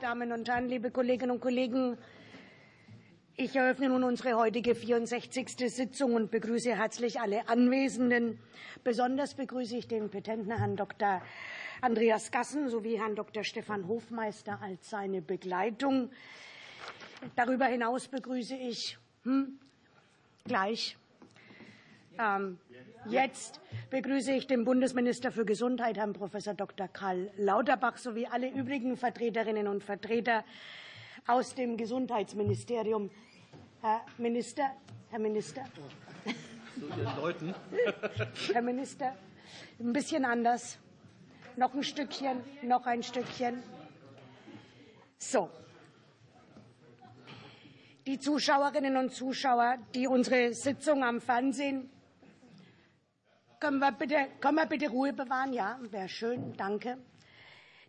Damen und Herren, liebe Kolleginnen und Kollegen! Ich eröffne nun unsere heutige 64. Sitzung und begrüße herzlich alle Anwesenden. Besonders begrüße ich den Petenten Herrn Dr. Andreas Gassen sowie Herrn Dr. Stefan Hofmeister als seine Begleitung. Darüber hinaus begrüße ich hm, gleich ähm, jetzt begrüße ich den Bundesminister für Gesundheit, Herrn Prof. Dr. Karl Lauterbach, sowie alle übrigen Vertreterinnen und Vertreter aus dem Gesundheitsministerium. Herr Minister, Herr Minister. Herr Minister, ein bisschen anders. Noch ein Stückchen, noch ein Stückchen. So. Die Zuschauerinnen und Zuschauer, die unsere Sitzung am Fernsehen können wir bitte, können wir bitte Ruhe bewahren? Ja, wäre schön. Danke.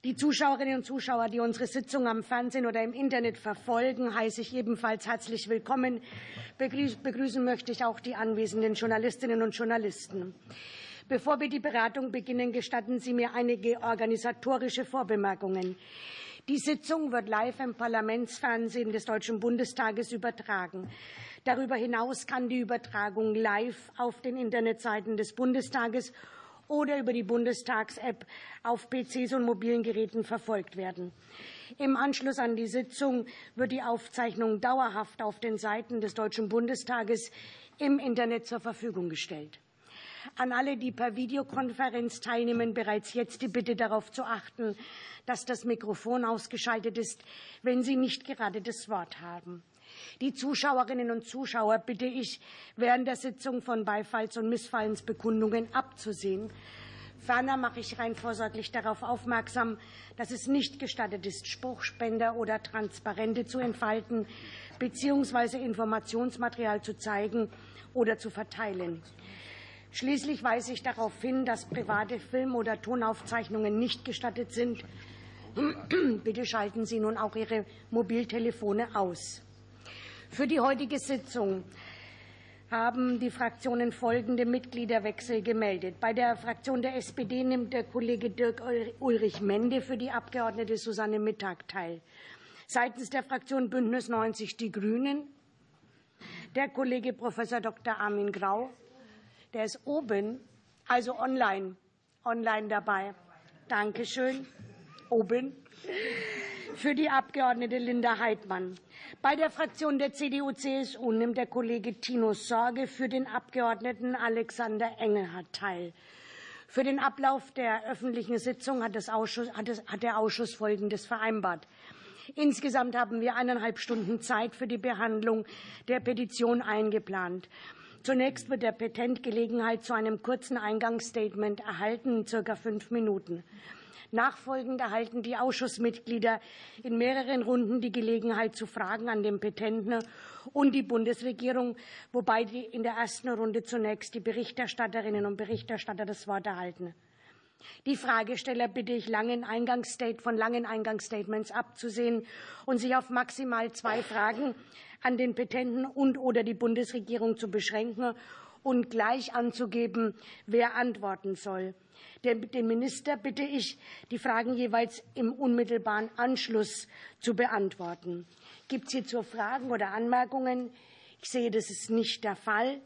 Die Zuschauerinnen und Zuschauer, die unsere Sitzung am Fernsehen oder im Internet verfolgen, heiße ich ebenfalls herzlich willkommen. Begrüßen möchte ich auch die anwesenden Journalistinnen und Journalisten. Bevor wir die Beratung beginnen, gestatten Sie mir einige organisatorische Vorbemerkungen. Die Sitzung wird live im Parlamentsfernsehen des Deutschen Bundestages übertragen. Darüber hinaus kann die Übertragung live auf den Internetseiten des Bundestages oder über die Bundestags-App auf PCs und mobilen Geräten verfolgt werden. Im Anschluss an die Sitzung wird die Aufzeichnung dauerhaft auf den Seiten des Deutschen Bundestages im Internet zur Verfügung gestellt. An alle, die per Videokonferenz teilnehmen, bereits jetzt die Bitte darauf zu achten, dass das Mikrofon ausgeschaltet ist, wenn Sie nicht gerade das Wort haben. Die Zuschauerinnen und Zuschauer bitte ich, während der Sitzung von Beifalls- und Missfallensbekundungen abzusehen. Ferner mache ich rein vorsorglich darauf aufmerksam, dass es nicht gestattet ist, Spruchspender oder Transparente zu entfalten bzw. Informationsmaterial zu zeigen oder zu verteilen. Schließlich weise ich darauf hin, dass private Film- oder Tonaufzeichnungen nicht gestattet sind. Bitte schalten Sie nun auch Ihre Mobiltelefone aus. Für die heutige Sitzung haben die Fraktionen folgende Mitgliederwechsel gemeldet. Bei der Fraktion der SPD nimmt der Kollege Dirk Ulrich Mende für die Abgeordnete Susanne Mittag teil. Seitens der Fraktion Bündnis 90 Die Grünen der Kollege Prof. Dr. Armin Grau, der ist oben, also online, online dabei. Dankeschön. Oben. Für die Abgeordnete Linda Heidmann. Bei der Fraktion der CDU-CSU nimmt der Kollege Tino Sorge für den Abgeordneten Alexander Engelhardt teil. Für den Ablauf der öffentlichen Sitzung hat, Ausschuss, hat, es, hat der Ausschuss Folgendes vereinbart. Insgesamt haben wir eineinhalb Stunden Zeit für die Behandlung der Petition eingeplant. Zunächst wird der Petent Gelegenheit zu einem kurzen Eingangsstatement erhalten, circa fünf Minuten. Nachfolgend erhalten die Ausschussmitglieder in mehreren Runden die Gelegenheit zu Fragen an den Petenten und die Bundesregierung, wobei in der ersten Runde zunächst die Berichterstatterinnen und Berichterstatter das Wort erhalten. Die Fragesteller bitte ich, langen von langen Eingangsstatements abzusehen und sich auf maximal zwei Fragen an den Petenten und/oder die Bundesregierung zu beschränken und gleich anzugeben, wer antworten soll. Den Minister bitte ich, die Fragen jeweils im unmittelbaren Anschluss zu beantworten. Gibt es hierzu Fragen oder Anmerkungen? Ich sehe, das ist nicht der Fall.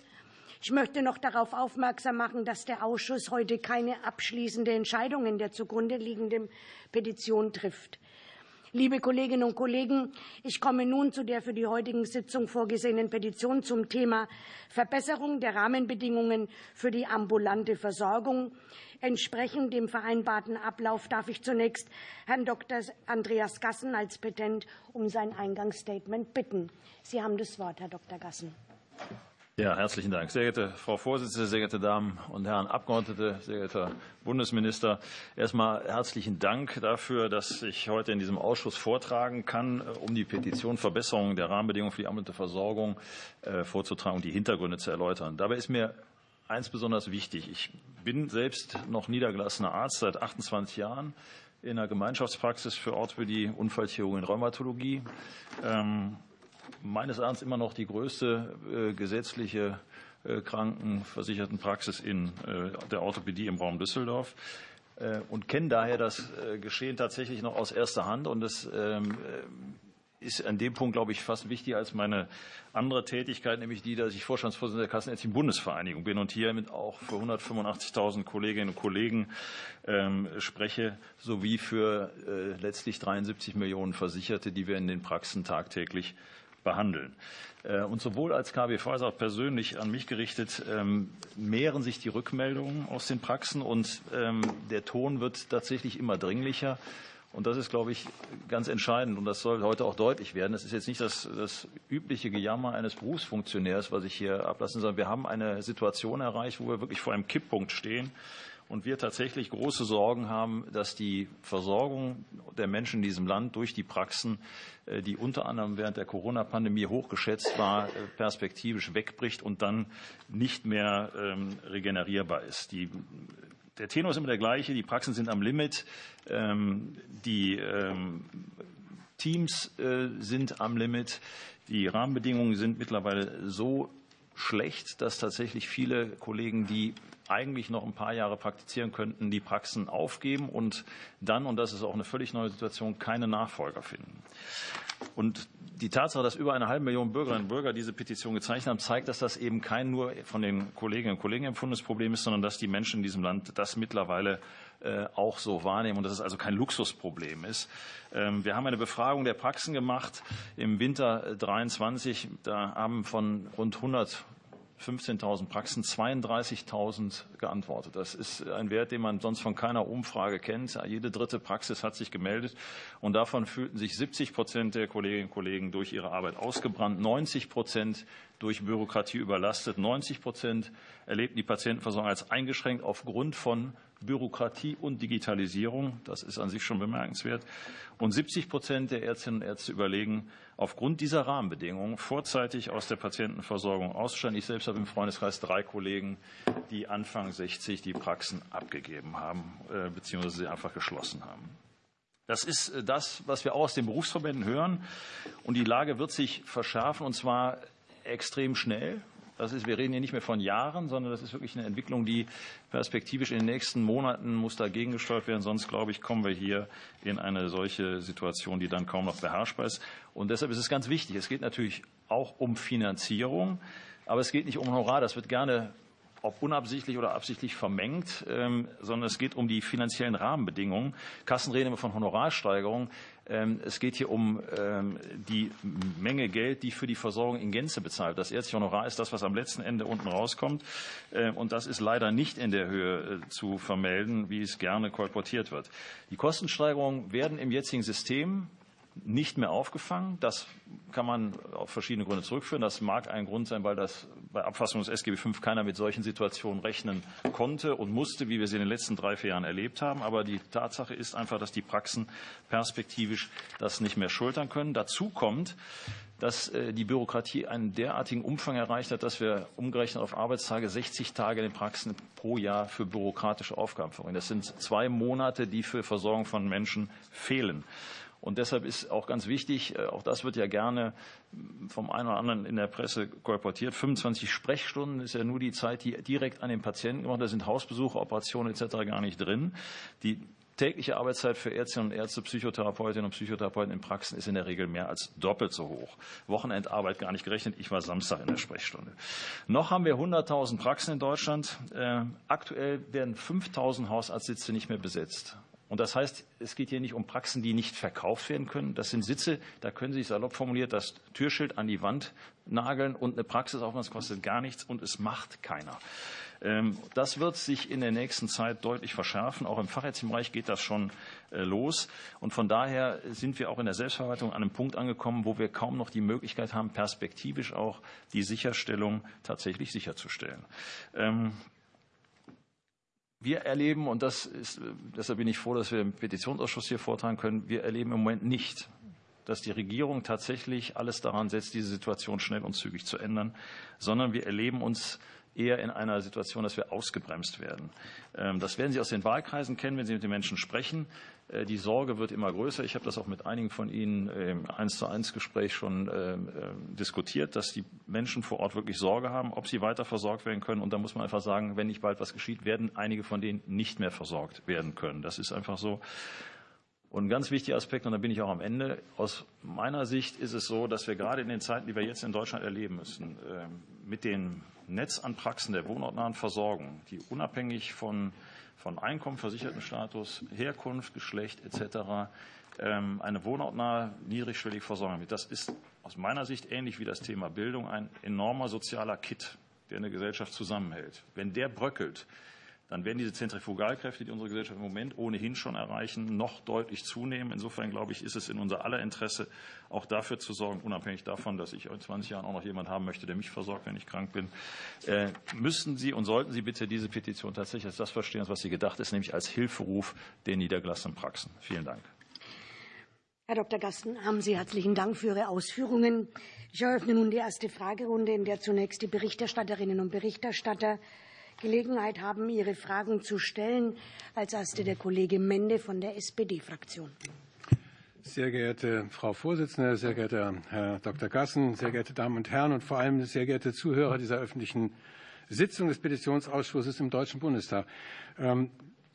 Ich möchte noch darauf aufmerksam machen, dass der Ausschuss heute keine abschließende Entscheidung in der zugrunde liegenden Petition trifft. Liebe Kolleginnen und Kollegen, ich komme nun zu der für die heutige Sitzung vorgesehenen Petition zum Thema Verbesserung der Rahmenbedingungen für die ambulante Versorgung. Entsprechend dem vereinbarten Ablauf darf ich zunächst Herrn Dr. Andreas Gassen als Petent um sein Eingangsstatement bitten. Sie haben das Wort, Herr Dr. Gassen. Ja, herzlichen Dank. Sehr geehrte Frau Vorsitzende, sehr geehrte Damen und Herren Abgeordnete, sehr geehrter Bundesminister. Erstmal herzlichen Dank dafür, dass ich heute in diesem Ausschuss vortragen kann, um die Petition Verbesserung der Rahmenbedingungen für die ambulante Versorgung äh, vorzutragen und die Hintergründe zu erläutern. Dabei ist mir eins besonders wichtig. Ich bin selbst noch niedergelassener Arzt seit 28 Jahren in der Gemeinschaftspraxis für Orthopädie, Unfallchirurgie und Rheumatologie. Ähm, meines Erachtens immer noch die größte äh, gesetzliche äh, Krankenversichertenpraxis in äh, der Orthopädie im Raum Düsseldorf. und kenne daher das Geschehen tatsächlich noch aus erster Hand. Und es ähm, ist an dem Punkt, glaube ich, fast wichtiger als meine andere Tätigkeit, nämlich die, dass ich Vorstandsvorsitzender der Kassenärztlichen Bundesvereinigung bin und hiermit auch für 185.000 Kolleginnen und Kollegen ähm, spreche, sowie für letztlich 73 Millionen Versicherte, die wir in den Praxen tagtäglich behandeln. Äh, und sowohl als KBV als auch persönlich an mich gerichtet ähm, mehren sich die Rückmeldungen aus den Praxen und ähm, der Ton wird tatsächlich immer dringlicher. Und das ist, glaube ich, ganz entscheidend. Und das soll heute auch deutlich werden. Das ist jetzt nicht das, das übliche Gejammer eines Berufsfunktionärs, was ich hier ablassen, sondern wir haben eine Situation erreicht, wo wir wirklich vor einem Kipppunkt stehen und wir tatsächlich große Sorgen haben, dass die Versorgung der Menschen in diesem Land durch die Praxen, äh, die unter anderem während der Corona-Pandemie hochgeschätzt war, äh, perspektivisch wegbricht und dann nicht mehr ähm, regenerierbar ist. Die der Tenor ist immer der gleiche. Die Praxen sind am Limit. Ähm, die ähm, Teams äh, sind am Limit. Die Rahmenbedingungen sind mittlerweile so schlecht, dass tatsächlich viele Kollegen, die eigentlich noch ein paar Jahre praktizieren könnten, die Praxen aufgeben und dann, und das ist auch eine völlig neue Situation, keine Nachfolger finden. Und die Tatsache, dass über eine halbe Million Bürgerinnen und Bürger diese Petition gezeichnet haben, zeigt, dass das eben kein nur von den Kolleginnen und Kollegen empfundenes Problem ist, sondern dass die Menschen in diesem Land das mittlerweile äh, auch so wahrnehmen und dass es also kein Luxusproblem ist. Ähm, wir haben eine Befragung der Praxen gemacht im Winter 23. Da haben von rund 100 15.000 Praxen 32.000 geantwortet. Das ist ein Wert, den man sonst von keiner Umfrage kennt. Jede dritte Praxis hat sich gemeldet und davon fühlten sich 70 Prozent der Kolleginnen und Kollegen durch ihre Arbeit ausgebrannt, 90 Prozent durch Bürokratie überlastet, 90 Prozent erlebten die Patientenversorgung als eingeschränkt aufgrund von Bürokratie und Digitalisierung. Das ist an sich schon bemerkenswert. Und 70 Prozent der Ärztinnen und Ärzte überlegen, aufgrund dieser Rahmenbedingungen vorzeitig aus der Patientenversorgung auszusteigen. Ich selbst habe im Freundeskreis drei Kollegen, die Anfang 60 die Praxen abgegeben haben, äh, beziehungsweise sie einfach geschlossen haben. Das ist äh, das, was wir auch aus den Berufsverbänden hören. Und die Lage wird sich verschärfen, und zwar extrem schnell. Das ist, wir reden hier nicht mehr von Jahren, sondern das ist wirklich eine Entwicklung, die perspektivisch in den nächsten Monaten muss dagegen gesteuert werden. Sonst, glaube ich, kommen wir hier in eine solche Situation, die dann kaum noch beherrschbar ist. Und deshalb ist es ganz wichtig. Es geht natürlich auch um Finanzierung, aber es geht nicht um Honorar. Das wird gerne ob unabsichtlich oder absichtlich vermengt, ähm, sondern es geht um die finanziellen Rahmenbedingungen. Kassen reden immer von Honorarsteigerung. Ähm, es geht hier um ähm, die Menge Geld, die für die Versorgung in Gänze bezahlt. Das ärztliche Honorar ist das, was am letzten Ende unten rauskommt. Ähm, und das ist leider nicht in der Höhe äh, zu vermelden, wie es gerne kolportiert wird. Die Kostensteigerungen werden im jetzigen System nicht mehr aufgefangen. Das kann man auf verschiedene Gründe zurückführen. Das mag ein Grund sein, weil das bei Abfassung des SGB V keiner mit solchen Situationen rechnen konnte und musste, wie wir sie in den letzten drei, vier Jahren erlebt haben. Aber die Tatsache ist einfach, dass die Praxen perspektivisch das nicht mehr schultern können. Dazu kommt, dass äh, die Bürokratie einen derartigen Umfang erreicht hat, dass wir umgerechnet auf Arbeitstage 60 Tage in den Praxen pro Jahr für bürokratische Aufgaben verwenden. Das sind zwei Monate, die für Versorgung von Menschen fehlen. Und deshalb ist auch ganz wichtig, äh, auch das wird ja gerne vom einen oder anderen in der Presse kolportiert, 25 Sprechstunden ist ja nur die Zeit, die direkt an den Patienten gemacht Da sind Hausbesuche, Operationen etc. gar nicht drin. Die tägliche Arbeitszeit für Ärztinnen und Ärzte, Psychotherapeutinnen und Psychotherapeuten in Praxen ist in der Regel mehr als doppelt so hoch. Wochenendarbeit gar nicht gerechnet. Ich war Samstag in der Sprechstunde. Noch haben wir 100.000 Praxen in Deutschland. Äh, aktuell werden 5.000 Hausarztsitze nicht mehr besetzt. Und das heißt, es geht hier nicht um Praxen, die nicht verkauft werden können. Das sind Sitze, da können Sie salopp formuliert das Türschild an die Wand nageln und eine Praxis aufmachen, das kostet gar nichts und es macht keiner. Ähm, das wird sich in der nächsten Zeit deutlich verschärfen. Auch im Fachärztlichen Bereich geht das schon äh, los. Und von daher sind wir auch in der Selbstverwaltung an einem Punkt angekommen, wo wir kaum noch die Möglichkeit haben, perspektivisch auch die Sicherstellung tatsächlich sicherzustellen. Wir erleben, und das ist, deshalb bin ich froh, dass wir im Petitionsausschuss hier vortragen können, wir erleben im Moment nicht, dass die Regierung tatsächlich alles daran setzt, diese Situation schnell und zügig zu ändern, sondern wir erleben uns eher in einer Situation, dass wir ausgebremst werden. Ähm, das werden Sie aus den Wahlkreisen kennen, wenn Sie mit den Menschen sprechen. Äh, die Sorge wird immer größer. Ich habe das auch mit einigen von Ihnen im eins zu eins Gespräch schon ähm, ähm, diskutiert, dass die Menschen vor Ort wirklich Sorge haben, ob sie weiter versorgt werden können. Und da muss man einfach sagen, wenn nicht bald was geschieht, werden einige von denen nicht mehr versorgt werden können. Das ist einfach so. Und ein ganz wichtiger Aspekt, und da bin ich auch am Ende, aus meiner Sicht ist es so, dass wir gerade in den Zeiten, die wir jetzt in Deutschland erleben müssen, mit den Netzanpraxen der wohnortnahen Versorgung, die unabhängig von von Einkommen, Versichertenstatus, Herkunft, Geschlecht etc. Ähm, eine wohnortnahe, niedrigschwellige Versorgung wird. Das ist aus meiner Sicht ähnlich wie das Thema Bildung ein enormer sozialer Kit, der eine Gesellschaft zusammenhält. Wenn der bröckelt, dann werden diese Zentrifugalkräfte, die unsere Gesellschaft im Moment ohnehin schon erreichen, noch deutlich zunehmen. Insofern, glaube ich, ist es in unser aller Interesse, auch dafür zu sorgen, unabhängig davon, dass ich in 20 Jahren auch noch jemanden haben möchte, der mich versorgt, wenn ich krank bin, äh, müssen Sie und sollten Sie bitte diese Petition tatsächlich als das verstehen, was sie gedacht ist, nämlich als Hilferuf der niedergelassenen Praxen. Vielen Dank. Herr Dr. Gasten, haben Sie herzlichen Dank für Ihre Ausführungen. Ich eröffne nun die erste Fragerunde, in der zunächst die Berichterstatterinnen und Berichterstatter Gelegenheit haben, ihre Fragen zu stellen. Als erste der Kollege Mende von der SPD-Fraktion. Sehr geehrte Frau Vorsitzende, sehr geehrter Herr Dr. Gassen, sehr geehrte Damen und Herren und vor allem sehr geehrte Zuhörer dieser öffentlichen Sitzung des Petitionsausschusses im Deutschen Bundestag.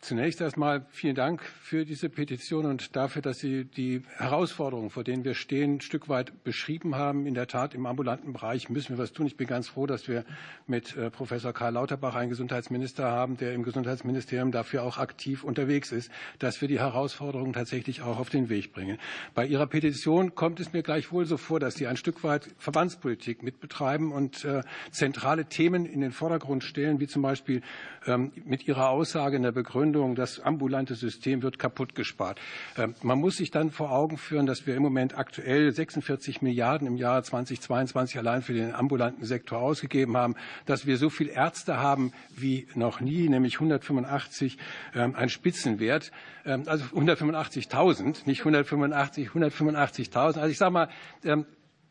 Zunächst einmal vielen Dank für diese Petition und dafür, dass Sie die Herausforderungen, vor denen wir stehen, ein Stück weit beschrieben haben. In der Tat, im ambulanten Bereich müssen wir was tun. Ich bin ganz froh, dass wir mit äh, Professor Karl Lauterbach einen Gesundheitsminister haben, der im Gesundheitsministerium dafür auch aktiv unterwegs ist, dass wir die Herausforderungen tatsächlich auch auf den Weg bringen. Bei Ihrer Petition kommt es mir gleichwohl so vor, dass Sie ein Stück weit Verbandspolitik mitbetreiben und äh, zentrale Themen in den Vordergrund stellen, wie zum Beispiel ähm, mit Ihrer Aussage in der Begründung, das ambulante System wird kaputt gespart. Ähm, man muss sich dann vor Augen führen, dass wir im Moment aktuell 46 Milliarden im Jahr 2022 allein für den ambulanten Sektor ausgegeben haben, dass wir so viele Ärzte haben wie noch nie, nämlich 185, ähm, ein Spitzenwert, also 185.000, nicht 185, 185.000. Also ich sage mal,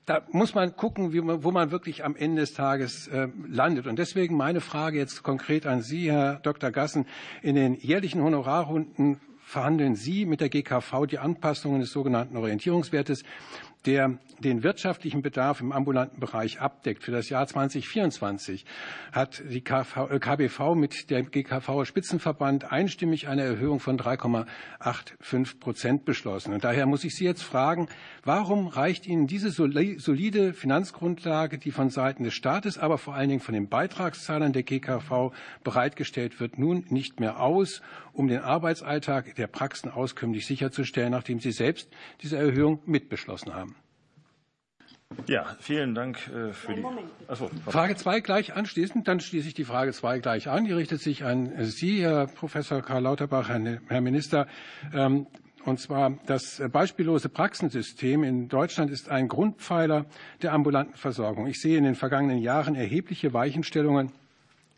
da muss man gucken, man, wo man wirklich am Ende des Tages äh, landet. Und deswegen meine Frage jetzt konkret an Sie, Herr Dr. Gassen. In den jährlichen Honorarrunden verhandeln Sie mit der GKV die Anpassungen des sogenannten Orientierungswertes der den wirtschaftlichen Bedarf im ambulanten Bereich abdeckt. Für das Jahr 2024 hat die KBV äh, mit der GKV Spitzenverband einstimmig eine Erhöhung von 3,85 Prozent beschlossen. Und daher muss ich Sie jetzt fragen, warum reicht Ihnen diese solide Finanzgrundlage, die von Seiten des Staates, aber vor allen Dingen von den Beitragszahlern der GKV bereitgestellt wird, nun nicht mehr aus, um den Arbeitsalltag der Praxen auskömmlich sicherzustellen, nachdem Sie selbst diese Erhöhung mitbeschlossen haben? Ja, vielen Dank äh, für die Achso, Frage 2 gleich anschließend. Dann schließe ich die Frage 2 gleich an. Die richtet sich an Sie, Herr Professor Karl Lauterbach, Herr Minister. Ähm, und zwar das beispiellose Praxensystem in Deutschland ist ein Grundpfeiler der ambulanten Versorgung. Ich sehe in den vergangenen Jahren erhebliche Weichenstellungen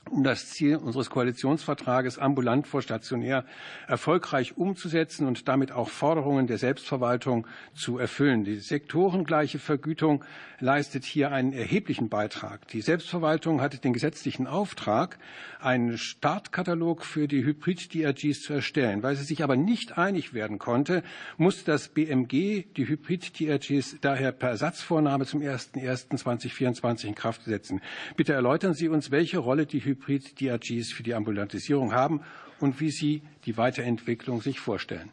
um das Ziel unseres Koalitionsvertrages ambulant vor stationär erfolgreich umzusetzen und damit auch Forderungen der Selbstverwaltung zu erfüllen. Die sektorengleiche Vergütung leistet hier einen erheblichen Beitrag. Die Selbstverwaltung hatte den gesetzlichen Auftrag, einen Startkatalog für die Hybrid-DRGs zu erstellen. Weil sie sich aber nicht einig werden konnte, musste das BMG die Hybrid-DRGs daher per Ersatzvornahme zum 01.01.2024 in Kraft setzen. Bitte erläutern Sie uns, welche Rolle die Hybrid-DRGs für die Ambulantisierung haben und wie Sie die Weiterentwicklung sich vorstellen.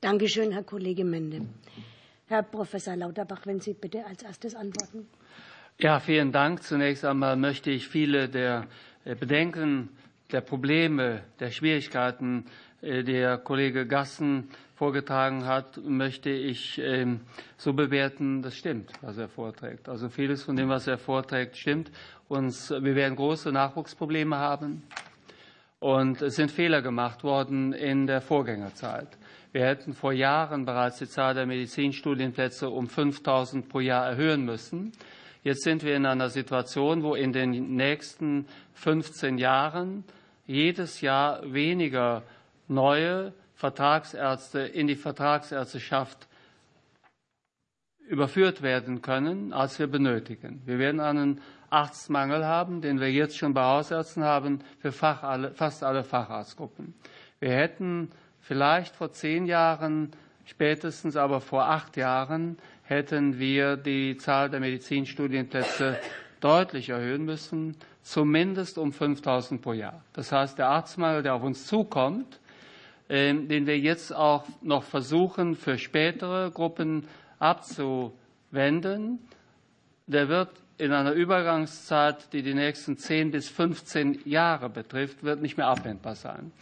Danke schön, Herr Kollege Mende. Herr Professor Lauterbach, wenn Sie bitte als erstes antworten. Ja, vielen Dank. Zunächst einmal möchte ich viele der äh, Bedenken, der Probleme, der Schwierigkeiten, äh, der Kollege Gassen vorgetragen hat, möchte ich ähm, so bewerten, das stimmt, was er vorträgt. Also vieles von dem, was er vorträgt, stimmt. Uns, wir werden große Nachwuchsprobleme haben. Und es sind Fehler gemacht worden in der Vorgängerzeit. Wir hätten vor Jahren bereits die Zahl der Medizinstudienplätze um 5000 pro Jahr erhöhen müssen. Jetzt sind wir in einer Situation, wo in den nächsten 15 Jahren jedes Jahr weniger neue Vertragsärzte in die Vertragsärzteschaft überführt werden können, als wir benötigen. Wir werden einen Arztmangel haben, den wir jetzt schon bei Hausärzten haben, für fast alle Facharztgruppen. Wir hätten vielleicht vor zehn Jahren, spätestens aber vor acht Jahren, hätten wir die Zahl der Medizinstudienplätze deutlich erhöhen müssen, zumindest um 5000 pro Jahr. Das heißt, der Arztmangel, der auf uns zukommt, ähm, den wir jetzt auch noch versuchen, für spätere Gruppen abzuwenden, der wird in einer Übergangszeit, die die nächsten 10 bis 15 Jahre betrifft, wird nicht mehr abwendbar sein.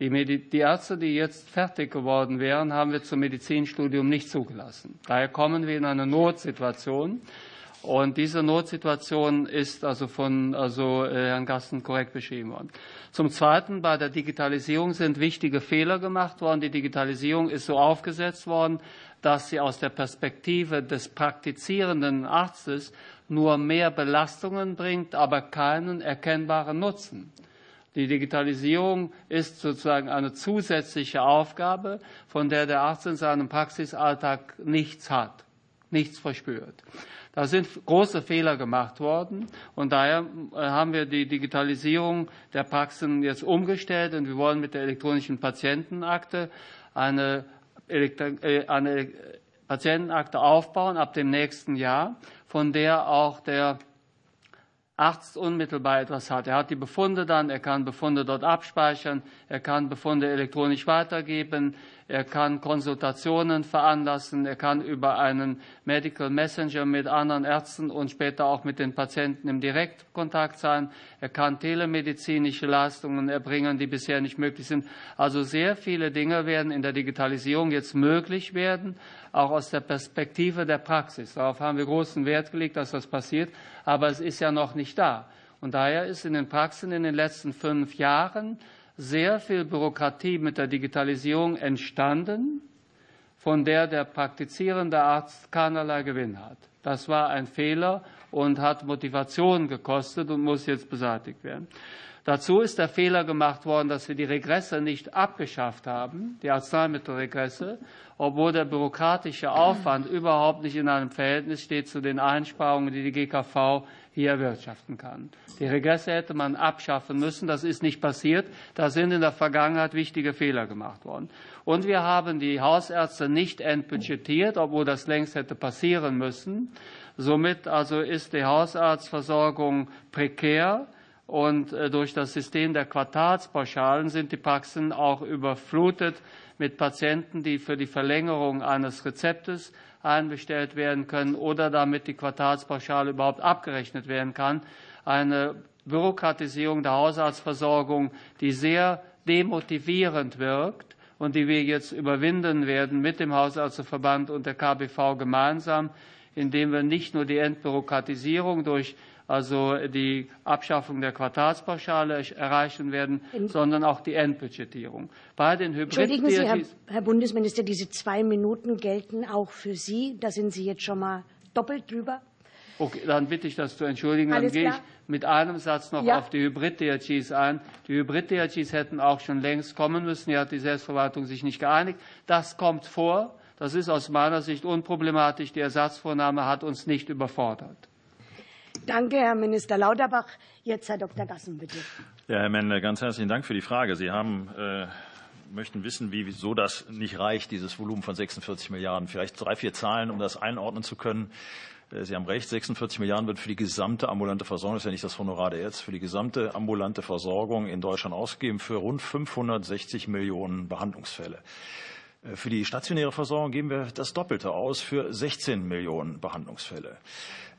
Die, Ärzte, die jetzt fertig geworden wären, haben wir zum Medizinstudium nicht zugelassen. Daher kommen wir in eine Notsituation. Und diese Notsituation ist also von also, äh, Herrn Gassen korrekt beschrieben worden. Zum Zweiten, bei der Digitalisierung sind wichtige Fehler gemacht worden. Die Digitalisierung ist so aufgesetzt worden, dass sie aus der Perspektive des praktizierenden Arztes nur mehr Belastungen bringt, aber keinen erkennbaren Nutzen. Die Digitalisierung ist sozusagen eine zusätzliche Aufgabe, von der der Arzt in seinem Praxisalltag nichts hat, nichts verspürt. Da sind große Fehler gemacht worden und daher äh, haben wir die Digitalisierung der Praxen jetzt umgestellt und wir wollen mit der elektronischen Patientenakte eine, äh, eine Patientenakte aufbauen ab dem nächsten Jahr, von der auch der Arzt unmittelbar etwas hat. Er hat die Befunde dann, er kann Befunde dort abspeichern, er kann Befunde elektronisch weitergeben, er kann Konsultationen veranlassen, er kann über einen Medical Messenger mit anderen Ärzten und später auch mit den Patienten im Direktkontakt sein, er kann telemedizinische Leistungen erbringen, die bisher nicht möglich sind. Also sehr viele Dinge werden in der Digitalisierung jetzt möglich werden, auch aus der Perspektive der Praxis. Darauf haben wir großen Wert gelegt, dass das passiert, aber es ist ja noch nicht da. Und daher ist in den Praxen in den letzten fünf Jahren sehr viel Bürokratie mit der Digitalisierung entstanden, von der der praktizierende Arzt keinerlei Gewinn hat. Das war ein Fehler und hat Motivation gekostet und muss jetzt beseitigt werden. Dazu ist der Fehler gemacht worden, dass wir die Regresse nicht abgeschafft haben, die Arzneimittelregresse, obwohl der bürokratische Aufwand überhaupt nicht in einem Verhältnis steht zu den Einsparungen, die die GKV hier erwirtschaften kann. Die Regresse hätte man abschaffen müssen. Das ist nicht passiert. Da sind in der Vergangenheit wichtige Fehler gemacht worden. Und wir haben die Hausärzte nicht entbudgetiert, obwohl das längst hätte passieren müssen. Somit also ist die Hausarztversorgung prekär. Und äh, durch das System der Quartalspauschalen sind die Praxen auch überflutet mit Patienten, die für die Verlängerung eines Rezeptes einbestellt werden können oder damit die Quartalspauschale überhaupt abgerechnet werden kann. Eine Bürokratisierung der Hausarztversorgung, die sehr demotivierend wirkt und die wir jetzt überwinden werden mit dem Hausarztverband und der KBV gemeinsam, indem wir nicht nur die Entbürokratisierung durch also die Abschaffung der Quartalspauschale erreichen werden, sondern auch die Endbudgetierung. Bei den Entschuldigen Sie, Herr, Herr Bundesminister, diese zwei Minuten gelten auch für Sie. Da sind Sie jetzt schon mal doppelt drüber. Okay, dann bitte ich das zu entschuldigen. Alles dann gehe ich mit einem Satz noch ja. auf die Hybrid-DRGs ein. Die Hybrid-DRGs hätten auch schon längst kommen müssen. Hier hat die Selbstverwaltung sich nicht geeinigt. Das kommt vor. Das ist aus meiner Sicht unproblematisch. Die Ersatzvornahme hat uns nicht überfordert. Danke, Herr Minister Lauterbach. Jetzt Herr Dr. Gassen, bitte. Ja, Herr Mende, ganz herzlichen Dank für die Frage. Sie haben äh, möchten wissen, wieso das nicht reicht, dieses Volumen von 46 Milliarden. Vielleicht drei, vier Zahlen, um das einordnen zu können. Äh, Sie haben recht, 46 Milliarden wird für die gesamte ambulante Versorgung, das ist ja nicht das Honorar der Ärzte, für die gesamte ambulante Versorgung in Deutschland ausgegeben für rund 560 Millionen Behandlungsfälle. Äh, für die stationäre Versorgung geben wir das Doppelte aus für 16 Millionen Behandlungsfälle.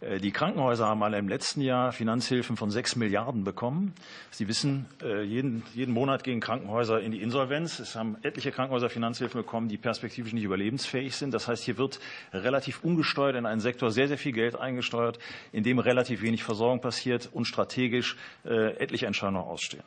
Äh, die Krankenhäuser haben alle im letzten Jahr Finanzhilfen von 6 Milliarden bekommen. Sie wissen, äh, jeden, jeden Monat gehen Krankenhäuser in die Insolvenz. Es haben etliche Krankenhäuser Finanzhilfen bekommen, die perspektivisch nicht überlebensfähig sind. Das heißt, hier wird relativ ungesteuert in einen Sektor sehr, sehr viel Geld eingesteuert, in dem relativ wenig Versorgung passiert und strategisch etliche Entscheidungen ausstehen.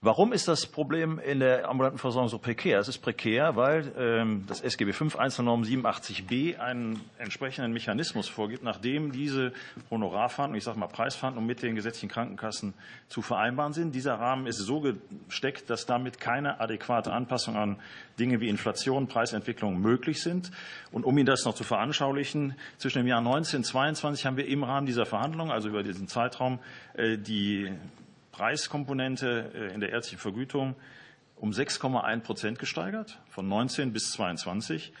Warum ist das Problem in der ambulanten Versorgung so prekär? Es ist prekär, weil ähm, das SGB V Einzelnorm 87b einen entsprechenden Mechanismus vorgibt, nachdem diese Honorarverhandlungen, ich sage mal Preisverhandlungen mit den gesetzlichen Krankenkassen zu vereinbaren sind. Dieser Rahmen ist so gesteckt, dass damit keine adäquate Anpassung an Dinge wie Inflation, Preisentwicklung möglich sind. Und um Ihnen das noch zu veranschaulichen, zwischen dem Jahr 1922 haben wir im Rahmen dieser Verhandlungen, also über diesen Zeitraum, äh, die Preiskomponente äh, in der ärztlichen Vergütung um 6,1 Prozent gesteigert, von 19 bis 22.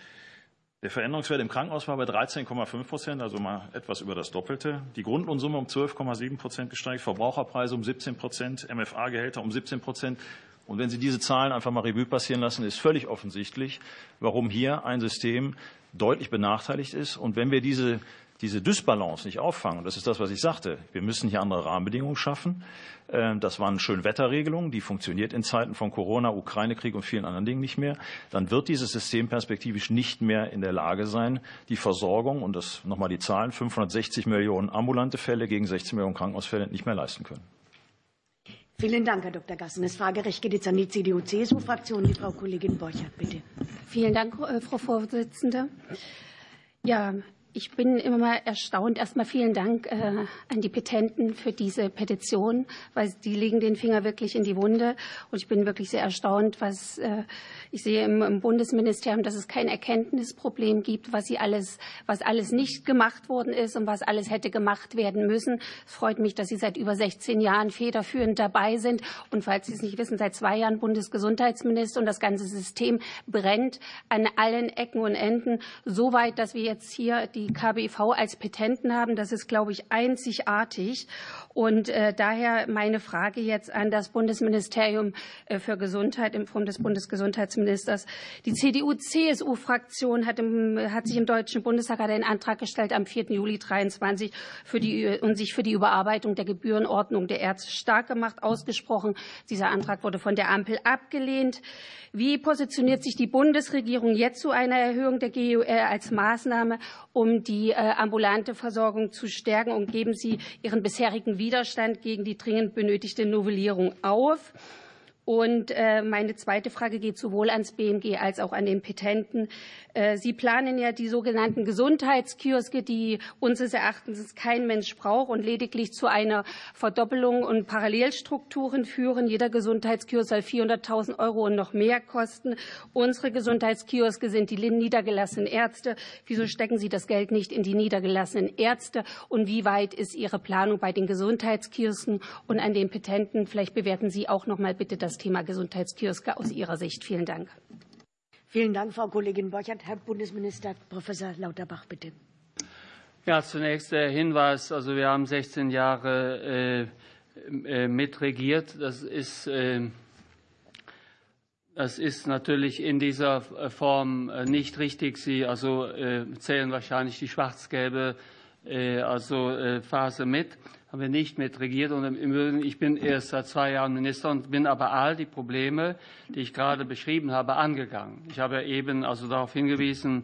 Der Veränderungswert im Krankenhaus war bei 13,5 Prozent, also mal etwas über das Doppelte. Die Grundlohnsumme um 12,7 Prozent gesteigert, Verbraucherpreise um 17 Prozent, MFA-Gehälter um 17 Prozent. Und wenn Sie diese Zahlen einfach mal Revue passieren lassen, ist völlig offensichtlich, warum hier ein System deutlich benachteiligt ist. Und wenn wir diese diese Dysbalance nicht auffangen, das ist das, was ich sagte, wir müssen hier andere Rahmenbedingungen schaffen. Ähm, das waren Schönwetterregelungen, die funktioniert in Zeiten von Corona, Ukraine-Krieg und vielen anderen Dingen nicht mehr. Dann wird dieses System perspektivisch nicht mehr in der Lage sein, die Versorgung und das nochmal die Zahlen 560 Millionen ambulante Fälle gegen 16 Millionen Krankenhausfälle nicht mehr leisten können. Vielen Dank, Herr Dr. Gassen. Das Fragerecht geht jetzt an die CDU-CSU-Fraktion. Die Frau Kollegin Borchert, bitte. Vielen Dank, äh, Frau Vorsitzende. Ja, ich bin immer mal erstaunt. Erstmal vielen Dank äh, an die Petenten für diese Petition, weil die legen den Finger wirklich in die Wunde. Und ich bin wirklich sehr erstaunt, was äh, ich sehe im, Bundesministerium, dass es kein Erkenntnisproblem gibt, was sie alles, was alles nicht gemacht worden ist und was alles hätte gemacht werden müssen. Es freut mich, dass Sie seit über 16 Jahren federführend dabei sind und falls Sie es nicht wissen, seit zwei Jahren Bundesgesundheitsminister und das ganze System brennt an allen Ecken und Enden so weit, dass wir jetzt hier die KBV als Petenten haben. Das ist, glaube ich, einzigartig. Und äh, daher meine Frage jetzt an das Bundesministerium äh, für Gesundheit in Form des Bundesgesundheitsministers. Die CDU-CSU-Fraktion hat, hat, sich im Deutschen Bundestag einen Antrag gestellt am 4. Juli 23 für die, und sich für die Überarbeitung der Gebührenordnung der Ärzte stark gemacht, ausgesprochen. Dieser Antrag wurde von der Ampel abgelehnt. Wie positioniert sich die Bundesregierung jetzt zu einer Erhöhung der GUR als Maßnahme, um die äh, ambulante Versorgung zu stärken? Und geben Sie Ihren bisherigen Widerstand gegen die dringend benötigte Novellierung auf? Und äh, meine zweite Frage geht sowohl ans BMG als auch an den Petenten. Äh, Sie planen ja die sogenannten Gesundheitskioske, die unseres Erachtens kein Mensch braucht und lediglich zu einer Verdoppelung und Parallelstrukturen führen. Jeder Gesundheitskiosk soll 400.000 Euro und noch mehr kosten. Unsere Gesundheitskioske sind die niedergelassenen Ärzte. Wieso stecken Sie das Geld nicht in die niedergelassenen Ärzte? Und wie weit ist Ihre Planung bei den Gesundheitskiosken und an den Petenten? Vielleicht bewerten Sie auch noch mal bitte das Thema Gesundheitskioske aus Ihrer Sicht. Vielen Dank. Vielen Dank, Frau Kollegin Borchert. Herr Bundesminister Professor Lauterbach, bitte. Ja, zunächst der Hinweis. Also wir haben 16 Jahre äh, äh, mitregiert. Das ist, äh, das ist natürlich in dieser Form nicht richtig. Sie also äh, zählen wahrscheinlich die schwarz-gelbe äh, also, Phase mit haben wir nicht mit regiert. Und im Übrigen, ich bin erst seit zwei Jahren Minister und bin aber all die Probleme, die ich gerade beschrieben habe, angegangen. Ich habe eben also darauf hingewiesen,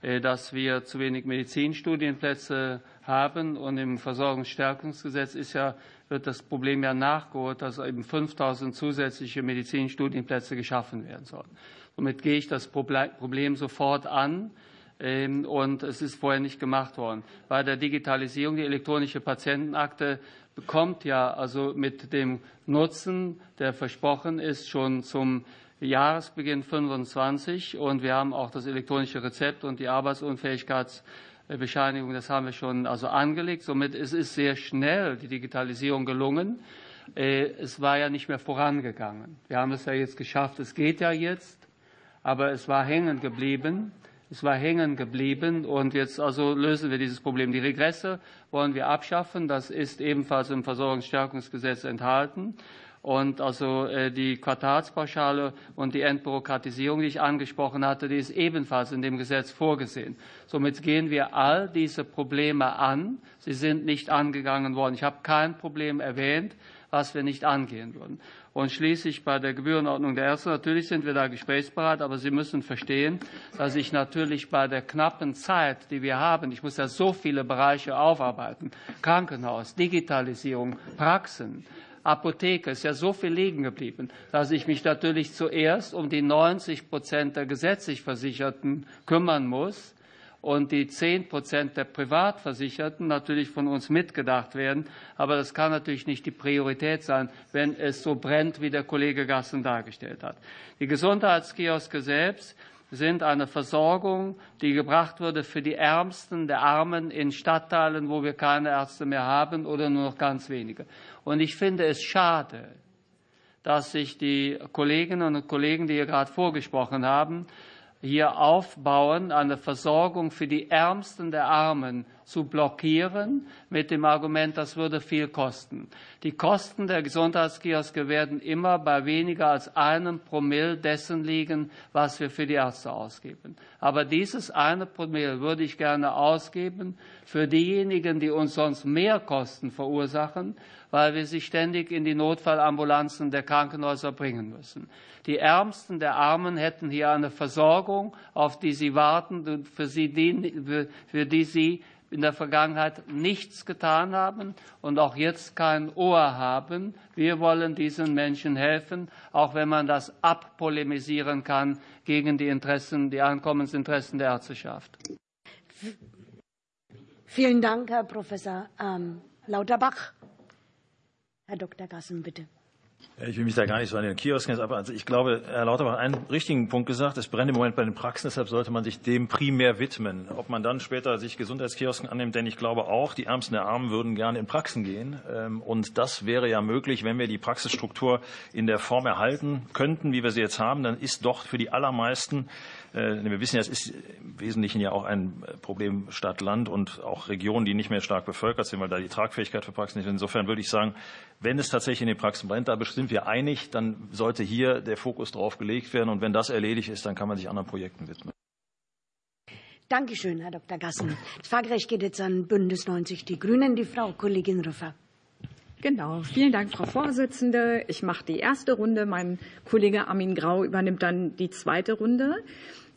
äh, dass wir zu wenig Medizinstudienplätze haben und im Versorgungsstärkungsgesetz ist ja, wird das Problem ja nachgeholt, dass eben 5000 zusätzliche Medizinstudienplätze geschaffen werden sollen. Somit gehe ich das Problem sofort an und es ist vorher nicht gemacht worden. Bei der Digitalisierung, die elektronische Patientenakte bekommt ja also mit dem Nutzen, der versprochen ist, schon zum Jahresbeginn 25 und wir haben auch das elektronische Rezept und die Arbeitsunfähigkeitsbescheinigung, das haben wir schon also angelegt. Somit ist es sehr schnell die Digitalisierung gelungen. Äh, es war ja nicht mehr vorangegangen. Wir haben es ja jetzt geschafft. Es geht ja jetzt, aber es war hängen geblieben. Es war hängen geblieben und jetzt also lösen wir dieses Problem. Die Regresse wollen wir abschaffen. Das ist ebenfalls im Versorgungsstärkungsgesetz enthalten. Und also äh, die Quartalspauschale und die Entbürokratisierung, die ich angesprochen hatte, die ist ebenfalls in dem Gesetz vorgesehen. Somit gehen wir all diese Probleme an. Sie sind nicht angegangen worden. Ich habe kein Problem erwähnt, was wir nicht angehen würden. Und schließlich bei der Gebührenordnung der Ärzte, natürlich sind wir da gesprächsbereit, aber Sie müssen verstehen, dass ich natürlich bei der knappen Zeit, die wir haben, ich muss ja so viele Bereiche aufarbeiten, Krankenhaus, Digitalisierung, Praxen, Apotheke ist ja so viel liegen geblieben, dass ich mich natürlich zuerst um die 90 Prozent der gesetzlich Versicherten kümmern muss und die 10 Prozent der Privatversicherten natürlich von uns mitgedacht werden. Aber das kann natürlich nicht die Priorität sein, wenn es so brennt, wie der Kollege Gassen dargestellt hat. Die Gesundheitskioske selbst sind eine Versorgung, die gebracht wurde für die Ärmsten der Armen in Stadtteilen, wo wir keine Ärzte mehr haben oder nur noch ganz wenige. Und ich finde es schade, dass sich die Kolleginnen und Kollegen, die hier gerade vorgesprochen haben, hier aufbauen, eine Versorgung für die Ärmsten der Armen zu blockieren, mit dem Argument, das würde viel kosten. Die Kosten der Gesundheitskioske werden immer bei weniger als einem Promille dessen liegen, was wir für die Ärzte ausgeben. Aber dieses eine Promille würde ich gerne ausgeben für diejenigen, die uns sonst mehr Kosten verursachen, weil wir sie ständig in die Notfallambulanzen der Krankenhäuser bringen müssen. Die Ärmsten der Armen hätten hier eine Versorgung, auf die sie warten und für, sie, für die sie in der Vergangenheit nichts getan haben und auch jetzt kein Ohr haben. Wir wollen diesen Menschen helfen, auch wenn man das abpolemisieren kann gegen die Interessen, die Einkommensinteressen der Ärzteschaft. Vielen Dank, Herr Professor ähm, Lauterbach. Herr Dr. Gassen, bitte. Ich will mich da gar nicht so an den Kiosken, aber also ich glaube, Herr Lauterbach hat einen richtigen Punkt gesagt. Es brennt im Moment bei den Praxen, deshalb sollte man sich dem primär widmen. Ob man dann später sich Gesundheitskiosken annimmt, denn ich glaube auch, die Ärmsten der Armen würden gerne in Praxen gehen. Ähm, und das wäre ja möglich, wenn wir die Praxisstruktur in der Form erhalten könnten, wie wir sie jetzt haben. Dann ist doch für die allermeisten äh, wir wissen ja, es ist im Wesentlichen ja auch ein Problem Stadt-Land und auch Regionen, die nicht mehr stark bevölkert sind, weil da die Tragfähigkeit für Praxen nicht ist. Insofern würde ich sagen, wenn es tatsächlich in den Praxen brennt, da sind wir einig, dann sollte hier der Fokus drauf gelegt werden. Und wenn das erledigt ist, dann kann man sich anderen Projekten widmen. Dankeschön, Herr Dr. Gassen. Das Fragerecht geht jetzt an Bündnis 90 Die Grünen, die Frau Kollegin Rüffer. Genau, vielen Dank, Frau Vorsitzende. Ich mache die erste Runde. Mein Kollege Armin Grau übernimmt dann die zweite Runde.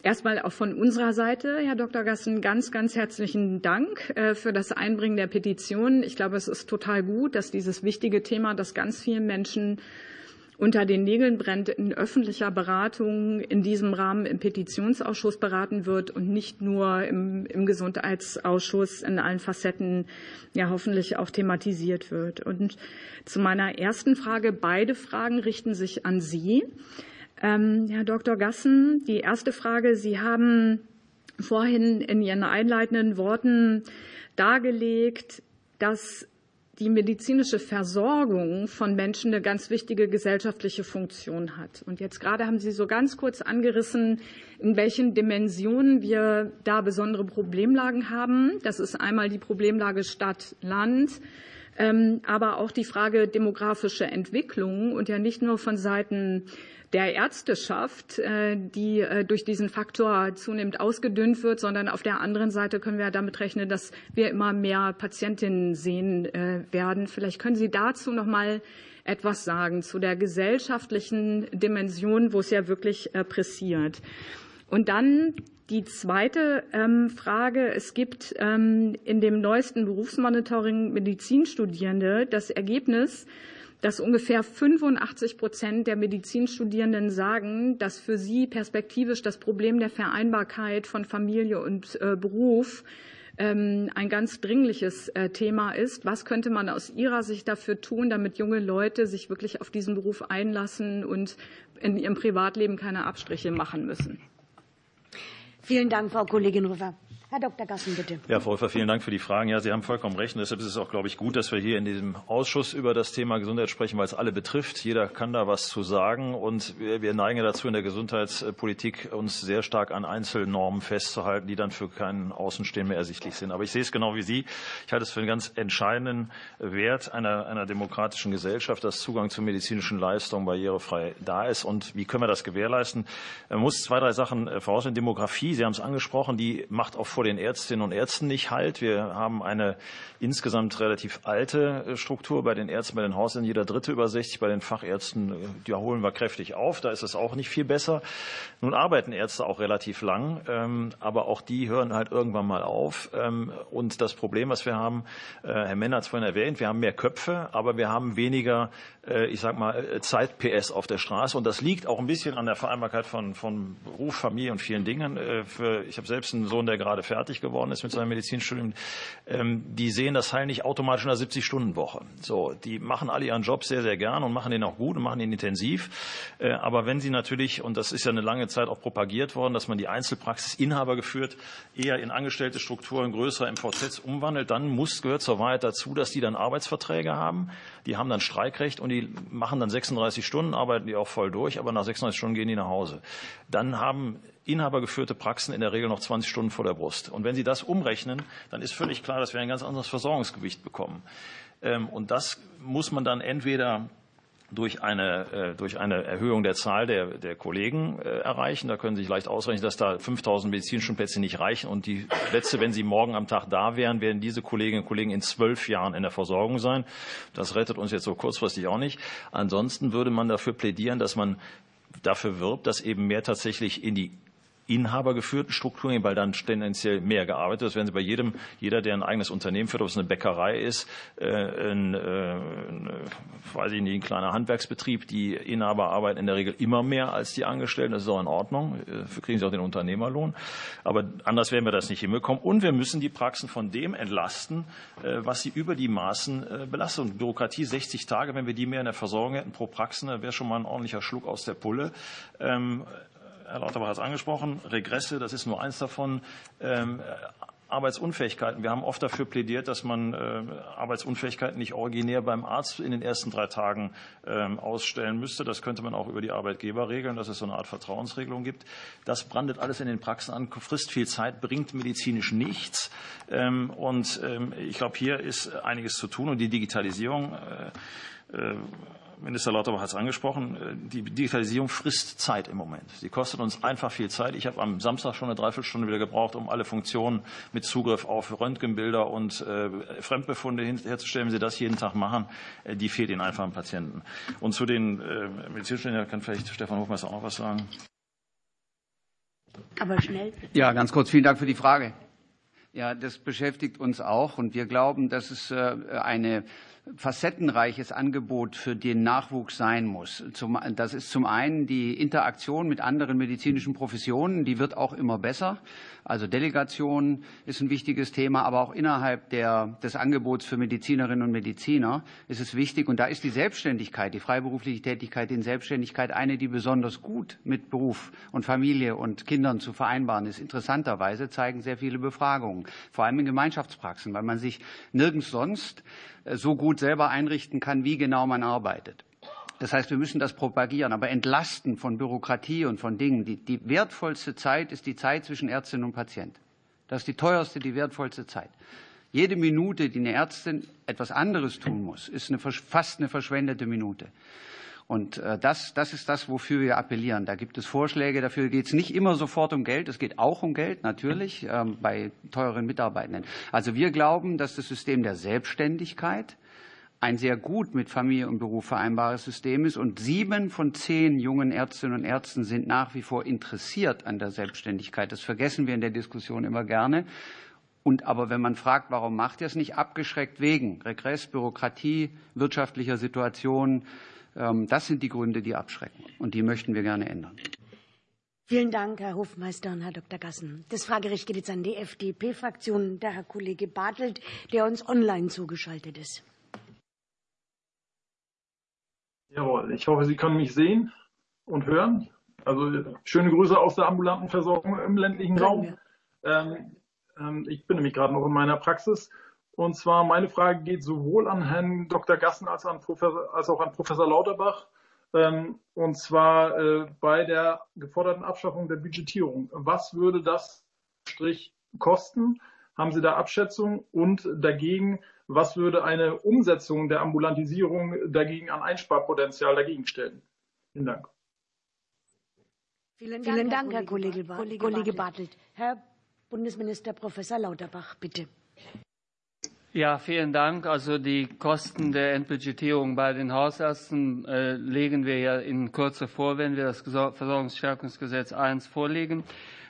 Erstmal auch von unserer Seite, Herr Dr. Gassen, ganz, ganz herzlichen Dank äh, für das Einbringen der Petition. Ich glaube, es ist total gut, dass dieses wichtige Thema, das ganz vielen Menschen unter den Nägeln brennt, in öffentlicher Beratung in diesem Rahmen im Petitionsausschuss beraten wird und nicht nur im, im Gesundheitsausschuss in allen Facetten ja hoffentlich auch thematisiert wird. Und zu meiner ersten Frage, beide Fragen richten sich an Sie. Ähm, Herr Dr. Gassen, die erste Frage. Sie haben vorhin in Ihren einleitenden Worten dargelegt, dass die medizinische Versorgung von Menschen eine ganz wichtige gesellschaftliche Funktion hat. Und jetzt gerade haben Sie so ganz kurz angerissen, in welchen Dimensionen wir da besondere Problemlagen haben. Das ist einmal die Problemlage Stadt-Land, ähm, aber auch die Frage demografische Entwicklung und ja nicht nur von Seiten der Ärzteschaft, äh, die äh, durch diesen Faktor zunehmend ausgedünnt wird, sondern auf der anderen Seite können wir damit rechnen, dass wir immer mehr Patientinnen sehen äh, werden. Vielleicht können Sie dazu noch mal etwas sagen zu der gesellschaftlichen Dimension, wo es ja wirklich pressiert. Und dann die zweite ähm, Frage. Es gibt ähm, in dem neuesten Berufsmonitoring Medizinstudierende das Ergebnis, dass ungefähr 85 Prozent der Medizinstudierenden sagen, dass für sie perspektivisch das Problem der Vereinbarkeit von Familie und äh, Beruf ähm, ein ganz dringliches äh, Thema ist. Was könnte man aus Ihrer Sicht dafür tun, damit junge Leute sich wirklich auf diesen Beruf einlassen und in ihrem Privatleben keine Abstriche machen müssen? Vielen Dank, Frau Kollegin Rüffer. Herr Dr. Gassen, bitte. Ja, Frau Wolfer, vielen Dank für die Fragen. Ja, Sie haben vollkommen recht. Und deshalb ist es auch, glaube ich, gut, dass wir hier in diesem Ausschuss über das Thema Gesundheit sprechen, weil es alle betrifft. Jeder kann da was zu sagen. Und wir, neigen dazu, in der Gesundheitspolitik uns sehr stark an Einzelnormen festzuhalten, die dann für keinen Außenstehenden mehr ersichtlich sind. Aber ich sehe es genau wie Sie. Ich halte es für einen ganz entscheidenden Wert einer, einer demokratischen Gesellschaft, dass Zugang zu medizinischen Leistungen barrierefrei da ist. Und wie können wir das gewährleisten? Man muss zwei, drei Sachen voraussetzen. Demografie, Sie haben es angesprochen, die macht auf vor den Ärztinnen und Ärzten nicht halt. Wir haben eine insgesamt relativ alte äh, Struktur bei den Ärzten, bei den Hausärzten, jeder Dritte über 60, bei den Fachärzten, äh, die holen wir kräftig auf. Da ist es auch nicht viel besser. Nun arbeiten Ärzte auch relativ lang, ähm, aber auch die hören halt irgendwann mal auf. Ähm, und das Problem, was wir haben, Herr Menner hat es vorhin erwähnt, wir haben mehr Köpfe, aber wir haben weniger, ich sag mal, Zeit-PS auf der Straße. Und das liegt auch ein bisschen an der Vereinbarkeit von, von Beruf, Familie und vielen Dingen. Für, ich habe selbst einen Sohn, der gerade fertig geworden ist mit seinem Medizinstudium. Ähm, die sehen das Heil nicht automatisch in einer 70-Stunden-Woche. So, die machen alle ihren Job sehr, sehr gern und machen den auch gut und machen ihn intensiv. Äh, aber wenn sie natürlich, und das ist ja eine lange Zeit auch propagiert worden, dass man die Einzelpraxis Inhaber geführt eher in angestellte Strukturen größerer MVZs umwandelt, dann muss, gehört zur Wahrheit dazu, dass die dann Arbeitsverträge haben. Die haben dann Streikrecht und die machen dann 36 Stunden, arbeiten die auch voll durch, aber nach 36 Stunden gehen die nach Hause. Dann haben inhabergeführte Praxen in der Regel noch 20 Stunden vor der Brust. Und wenn Sie das umrechnen, dann ist völlig klar, dass wir ein ganz anderes Versorgungsgewicht bekommen. Ähm, und das muss man dann entweder durch eine, äh, durch eine Erhöhung der Zahl der, der Kollegen äh, erreichen. Da können Sie sich leicht ausrechnen, dass da 5000 medizinische Plätze nicht reichen. Und die Plätze, wenn sie morgen am Tag da wären, werden diese Kolleginnen und Kollegen in zwölf Jahren in der Versorgung sein. Das rettet uns jetzt so kurzfristig auch nicht. Ansonsten würde man dafür plädieren, dass man dafür wirbt, dass eben mehr tatsächlich in die inhabergeführten Strukturen, weil dann tendenziell mehr gearbeitet wird. Das werden Sie bei jedem, jeder, der ein eigenes Unternehmen führt, ob es eine Bäckerei ist, äh, ein, äh, ein, weiß ich nicht, ein kleiner Handwerksbetrieb, die Inhaber arbeiten in der Regel immer mehr als die Angestellten. Das ist auch in Ordnung. Dafür kriegen sie auch den Unternehmerlohn. Aber anders werden wir das nicht hinbekommen. Und wir müssen die Praxen von dem entlasten, äh, was sie über die Maßen belastet. Und Bürokratie 60 Tage, wenn wir die mehr in der Versorgung hätten pro Praxen, wäre schon mal ein ordentlicher Schluck aus der Pulle. Ähm, Herr Lauterbach hat es angesprochen, Regresse, das ist nur eins davon. Ähm, Arbeitsunfähigkeiten. Wir haben oft dafür plädiert, dass man äh, Arbeitsunfähigkeiten nicht originär beim Arzt in den ersten drei Tagen ähm, ausstellen müsste. Das könnte man auch über die Arbeitgeber regeln, dass es so eine Art Vertrauensregelung gibt. Das brandet alles in den Praxen an, frisst viel Zeit, bringt medizinisch nichts. Ähm, und ich glaube, hier ist einiges zu tun. Und die Digitalisierung äh, äh, Minister Lauterbach hat es angesprochen, äh, die Digitalisierung frisst Zeit im Moment. Sie kostet uns einfach viel Zeit. Ich habe am Samstag schon eine Dreiviertelstunde wieder gebraucht, um alle Funktionen mit Zugriff auf Röntgenbilder und äh, Fremdbefunde herzustellen. Wenn Sie das jeden Tag machen, äh, die fehlt Ihnen einfach am Patienten. Und zu den äh, Medizinstudenten kann vielleicht Stefan Hofmeister auch noch was sagen. Aber schnell. Ja, ganz kurz. Vielen Dank für die Frage. Ja, das beschäftigt uns auch und wir glauben, dass es eine facettenreiches Angebot für den Nachwuchs sein muss. das ist zum einen die Interaktion mit anderen medizinischen Professionen, die wird auch immer besser. Also Delegation ist ein wichtiges Thema, aber auch innerhalb der, des Angebots für Medizinerinnen und Mediziner ist es wichtig. Und da ist die Selbstständigkeit, die freiberufliche Tätigkeit in Selbstständigkeit eine, die besonders gut mit Beruf und Familie und Kindern zu vereinbaren ist. Interessanterweise zeigen sehr viele Befragungen, vor allem in Gemeinschaftspraxen, weil man sich nirgends sonst so gut selber einrichten kann, wie genau man arbeitet. Das heißt, wir müssen das propagieren, aber entlasten von Bürokratie und von Dingen. Die, die wertvollste Zeit ist die Zeit zwischen Ärztin und Patient. Das ist die teuerste, die wertvollste Zeit. Jede Minute, die eine Ärztin etwas anderes tun muss, ist eine, fast eine verschwendete Minute. Und äh, das, das ist das, wofür wir appellieren. Da gibt es Vorschläge. Dafür geht es nicht immer sofort um Geld. Es geht auch um Geld, natürlich, ähm, bei teuren Mitarbeitenden. Also wir glauben, dass das System der Selbstständigkeit ein sehr gut mit Familie und Beruf vereinbares System ist. Und sieben von zehn jungen Ärztinnen und Ärzten sind nach wie vor interessiert an der Selbstständigkeit. Das vergessen wir in der Diskussion immer gerne. Und aber wenn man fragt, warum macht ihr es nicht, abgeschreckt wegen Regress, Bürokratie, wirtschaftlicher Situation, das sind die Gründe, die abschrecken. Und die möchten wir gerne ändern. Vielen Dank, Herr Hofmeister und Herr Dr. Gassen. Das Fragerecht geht jetzt an die FDP-Fraktion. Der Herr Kollege Bartelt, der uns online zugeschaltet ist. Jawohl, ich hoffe, Sie können mich sehen und hören. Also schöne Grüße aus der ambulanten Versorgung im ländlichen Raum. Ähm, ähm, ich bin nämlich gerade noch in meiner Praxis. Und zwar meine Frage geht sowohl an Herrn Dr. Gassen als, an Professor, als auch an Professor Lauterbach. Ähm, und zwar äh, bei der geforderten Abschaffung der Budgetierung. Was würde das Strich kosten? Haben Sie da Abschätzung? Und dagegen, was würde eine Umsetzung der Ambulantisierung dagegen an Einsparpotenzial dagegen stellen? Vielen Dank. Vielen Dank, Vielen Dank Herr, Kollege, Kollege, Kollege Bartelt. Herr Bundesminister Professor Lauterbach, bitte. Ja, vielen Dank. Also die Kosten der Entbudgetierung bei den Hausärzten äh, legen wir ja in Kürze vor, wenn wir das Versorgungsstärkungsgesetz 1 vorlegen.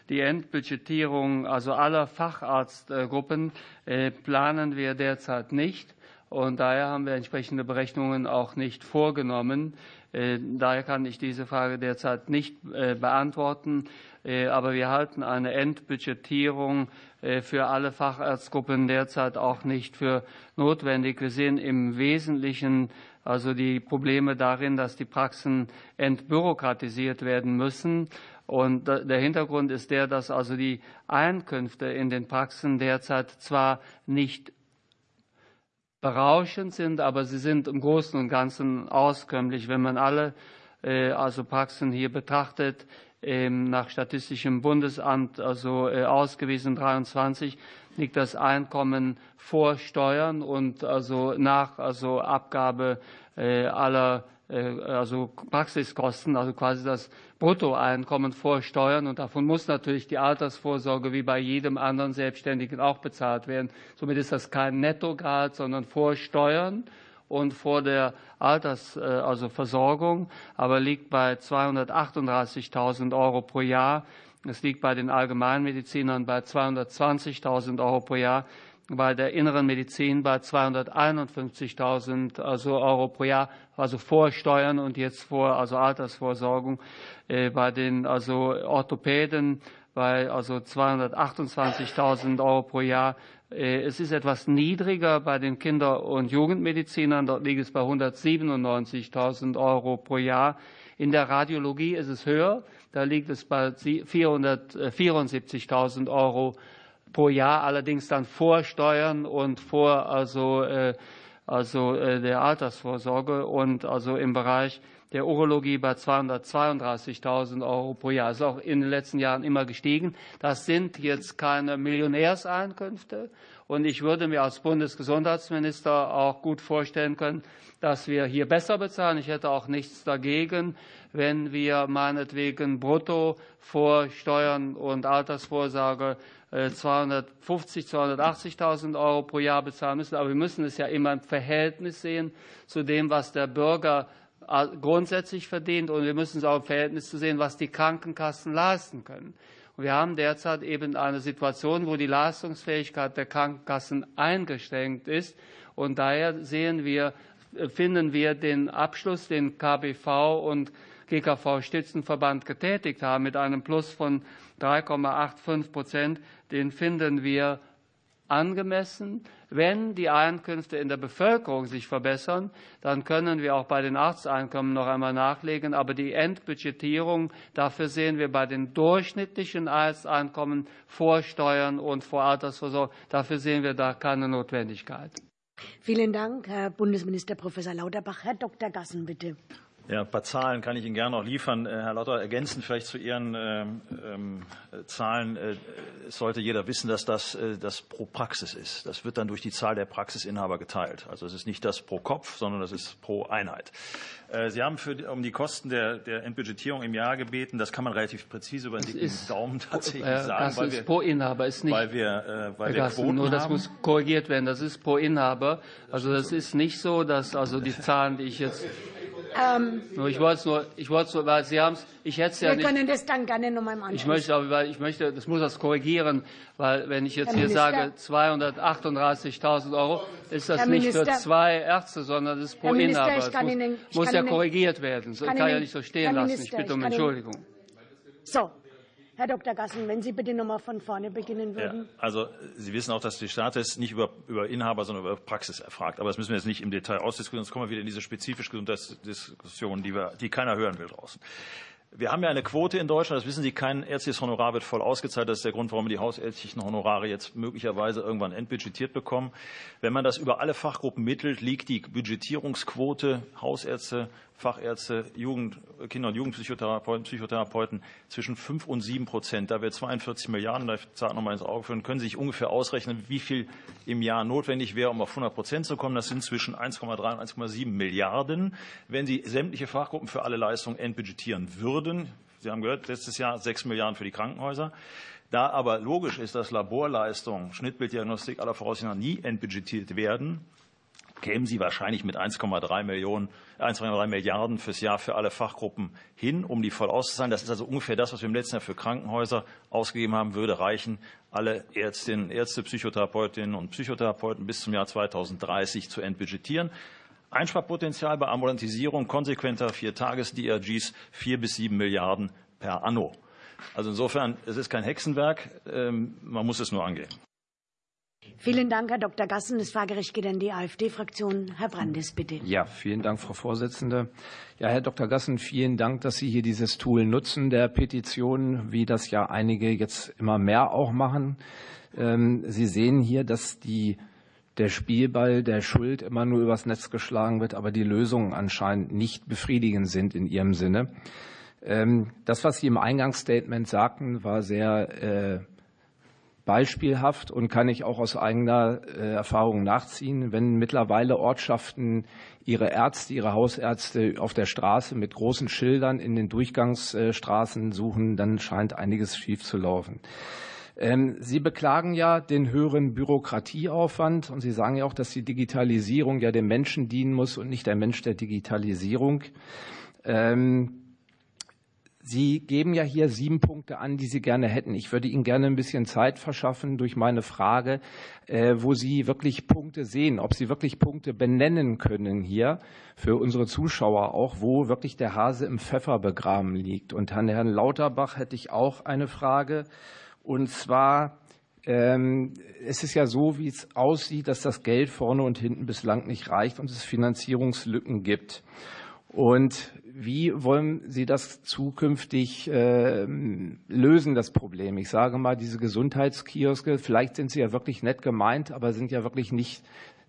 Die Endbudgetierung also aller Facharztgruppen äh, planen wir derzeit nicht. Und daher haben wir entsprechende Berechnungen auch nicht vorgenommen. Äh, daher kann ich diese Frage derzeit nicht äh, beantworten. Aber wir halten eine Endbudgetierung für alle Facharztgruppen derzeit auch nicht für notwendig. Wir sehen im Wesentlichen also die Probleme darin, dass die Praxen entbürokratisiert werden müssen. Und der Hintergrund ist der, dass also die Einkünfte in den Praxen derzeit zwar nicht berauschend sind, aber sie sind im Großen und Ganzen auskömmlich. Wenn man alle äh, also Praxen hier betrachtet, ähm, nach Statistischem Bundesamt also äh, ausgewiesen 23 liegt das Einkommen vor Steuern und also nach also Abgabe äh, aller also Praxiskosten, also quasi das Bruttoeinkommen vor Steuern und davon muss natürlich die Altersvorsorge wie bei jedem anderen Selbstständigen auch bezahlt werden. Somit ist das kein Nettograd, sondern vor Steuern und vor der Alters, äh, also Versorgung, aber liegt bei 238.000 Euro pro Jahr. Es liegt bei den Allgemeinmedizinern bei 220.000 Euro pro Jahr bei der inneren Medizin bei 251.000 also Euro pro Jahr, also vor Steuern und jetzt vor also Altersvorsorgung. Äh, bei den also Orthopäden bei also 228.000 Euro pro Jahr. Äh, es ist etwas niedriger bei den Kinder- und Jugendmedizinern. Dort liegt es bei 197.000 Euro pro Jahr. In der Radiologie ist es höher. Da liegt es bei 474.000 Euro pro Jahr allerdings dann vor Steuern und vor also, äh, also äh, der Altersvorsorge und also im Bereich der Urologie bei 232.000 Euro pro Jahr. Ist auch in den letzten Jahren immer gestiegen. Das sind jetzt keine Millionärseinkünfte. Und ich würde mir als Bundesgesundheitsminister auch gut vorstellen können, dass wir hier besser bezahlen. Ich hätte auch nichts dagegen, wenn wir meinetwegen brutto vor Steuern und Altersvorsorge 250, äh, 280.000 Euro pro Jahr bezahlen müssen. Aber wir müssen es ja immer im Verhältnis sehen zu dem, was der Bürger äh, grundsätzlich verdient. Und wir müssen es auch im Verhältnis zu sehen, was die Krankenkassen leisten können. Und wir haben derzeit eben eine Situation, wo die Leistungsfähigkeit der Krankenkassen eingeschränkt ist. Und daher sehen wir, äh, finden wir den Abschluss, den KBV und GKV-Stützenverband getätigt haben, mit einem Plus von 3,85 Prozent, den finden wir angemessen. Wenn die Einkünfte in der Bevölkerung sich verbessern, dann können wir auch bei den Arzteinkommen noch einmal nachlegen. Aber die Endbudgetierung, dafür sehen wir bei den durchschnittlichen Arzteinkommen vor Steuern und vor Altersvorsorge, dafür sehen wir da keine Notwendigkeit. Vielen Dank, Herr Bundesminister Professor Lauterbach. Herr Dr. Gassen, bitte. Ja, ein paar Zahlen kann ich Ihnen gerne noch liefern. Äh, Herr Lauter, ergänzend vielleicht zu Ihren ähm, ähm, Zahlen. Äh, sollte jeder wissen, dass das äh, das pro Praxis ist. Das wird dann durch die Zahl der Praxisinhaber geteilt. Also es ist nicht das pro Kopf, sondern das ist pro Einheit. Äh, Sie haben für, um die Kosten der, der Entbudgetierung im Jahr gebeten. Das kann man relativ präzise über den dicken Daumen tatsächlich äh, sagen. Das ist wir, pro Inhaber, ist nicht. Weil wir, äh, weil wir Quoten Nur das haben. muss korrigiert werden. Das ist pro Inhaber. Also das ist nicht so, dass also die Zahlen, die ich jetzt ähm, ich wollte es nur, ich wollte nur, weil Sie haben es, ich hätte es ja nicht. Wir können das dann gerne nochmal im Anschluss. Ich möchte, aber, weil ich möchte, das muss das korrigieren, weil wenn ich jetzt Herr hier Minister, sage 238.000 Euro, ist das Herr nicht Minister, für zwei Ärzte, sondern das ist pro Minister, Inhaber. Das muss, Ihnen, muss ja korrigiert werden. Ich kann, kann ja nicht so stehen lassen. Ich bitte um Entschuldigung. So, Herr Dr. Gassen, wenn Sie bitte nochmal von vorne beginnen würden. Ja, also Sie wissen auch, dass die Staates nicht über, über Inhaber, sondern über Praxis erfragt. Aber das müssen wir jetzt nicht im Detail ausdiskutieren, sonst kommen wir wieder in diese spezifische Gesundheitsdiskussion, die, wir, die keiner hören will draußen. Wir haben ja eine Quote in Deutschland, das wissen Sie, kein ärztliches Honorar wird voll ausgezahlt. Das ist der Grund, warum wir die hausärztlichen Honorare jetzt möglicherweise irgendwann entbudgetiert bekommen. Wenn man das über alle Fachgruppen mittelt, liegt die Budgetierungsquote Hausärzte, Fachärzte, Jugend, Kinder- und Jugendpsychotherapeuten, Psychotherapeuten zwischen 5 und 7 Prozent. Da wir 42 Milliarden, da Zahlen nochmal ins Auge führen, können Sie sich ungefähr ausrechnen, wie viel im Jahr notwendig wäre, um auf 100 Prozent zu kommen. Das sind zwischen 1,3 und 1,7 Milliarden. Wenn Sie sämtliche Fachgruppen für alle Leistungen entbudgetieren würden, Sie haben gehört, letztes Jahr 6 Milliarden für die Krankenhäuser, Da aber logisch ist, dass Laborleistungen, Schnittbilddiagnostik aller Voraussicht nach nie entbudgetiert werden, kämen sie wahrscheinlich mit 1,3 Millionen, 1,3 Milliarden fürs Jahr für alle Fachgruppen hin, um die voll auszuzahlen. Das ist also ungefähr das, was wir im letzten Jahr für Krankenhäuser ausgegeben haben, würde reichen, alle Ärztinnen, Ärzte, Psychotherapeutinnen und Psychotherapeuten bis zum Jahr 2030 zu entbudgetieren. Einsparpotenzial bei Ambulantisierung konsequenter Vier-Tages-DRGs vier bis sieben Milliarden per anno. Also insofern, es ist kein Hexenwerk, ähm, man muss es nur angehen. Vielen Dank, Herr Dr. Gassen. Das Fragerecht geht an die AfD-Fraktion. Herr Brandes, bitte. Ja, vielen Dank, Frau Vorsitzende. Ja, Herr Dr. Gassen, vielen Dank, dass Sie hier dieses Tool nutzen der Petition, wie das ja einige jetzt immer mehr auch machen. Ähm, Sie sehen hier, dass die, der Spielball der Schuld immer nur übers Netz geschlagen wird, aber die Lösungen anscheinend nicht befriedigend sind in Ihrem Sinne. Ähm, das, was Sie im Eingangsstatement sagten, war sehr äh, beispielhaft und kann ich auch aus eigener äh, Erfahrung nachziehen, wenn mittlerweile Ortschaften ihre Ärzte, ihre Hausärzte auf der Straße mit großen Schildern in den Durchgangsstraßen suchen, dann scheint einiges schief zu laufen. Ähm, Sie beklagen ja den höheren Bürokratieaufwand und Sie sagen ja auch, dass die Digitalisierung ja dem Menschen dienen muss und nicht der Mensch der Digitalisierung. Ähm, Sie geben ja hier sieben Punkte an, die Sie gerne hätten. Ich würde Ihnen gerne ein bisschen Zeit verschaffen durch meine Frage, äh, wo Sie wirklich Punkte sehen, ob Sie wirklich Punkte benennen können hier für unsere Zuschauer auch, wo wirklich der Hase im Pfeffer begraben liegt. Und an Herrn Lauterbach hätte ich auch eine Frage. Und zwar, ähm, es ist ja so, wie es aussieht, dass das Geld vorne und hinten bislang nicht reicht und es Finanzierungslücken gibt. Und wie wollen Sie das zukünftig äh, lösen, das Problem? Ich sage mal, diese Gesundheitskioske, vielleicht sind sie ja wirklich nett gemeint, aber sind ja wirklich nicht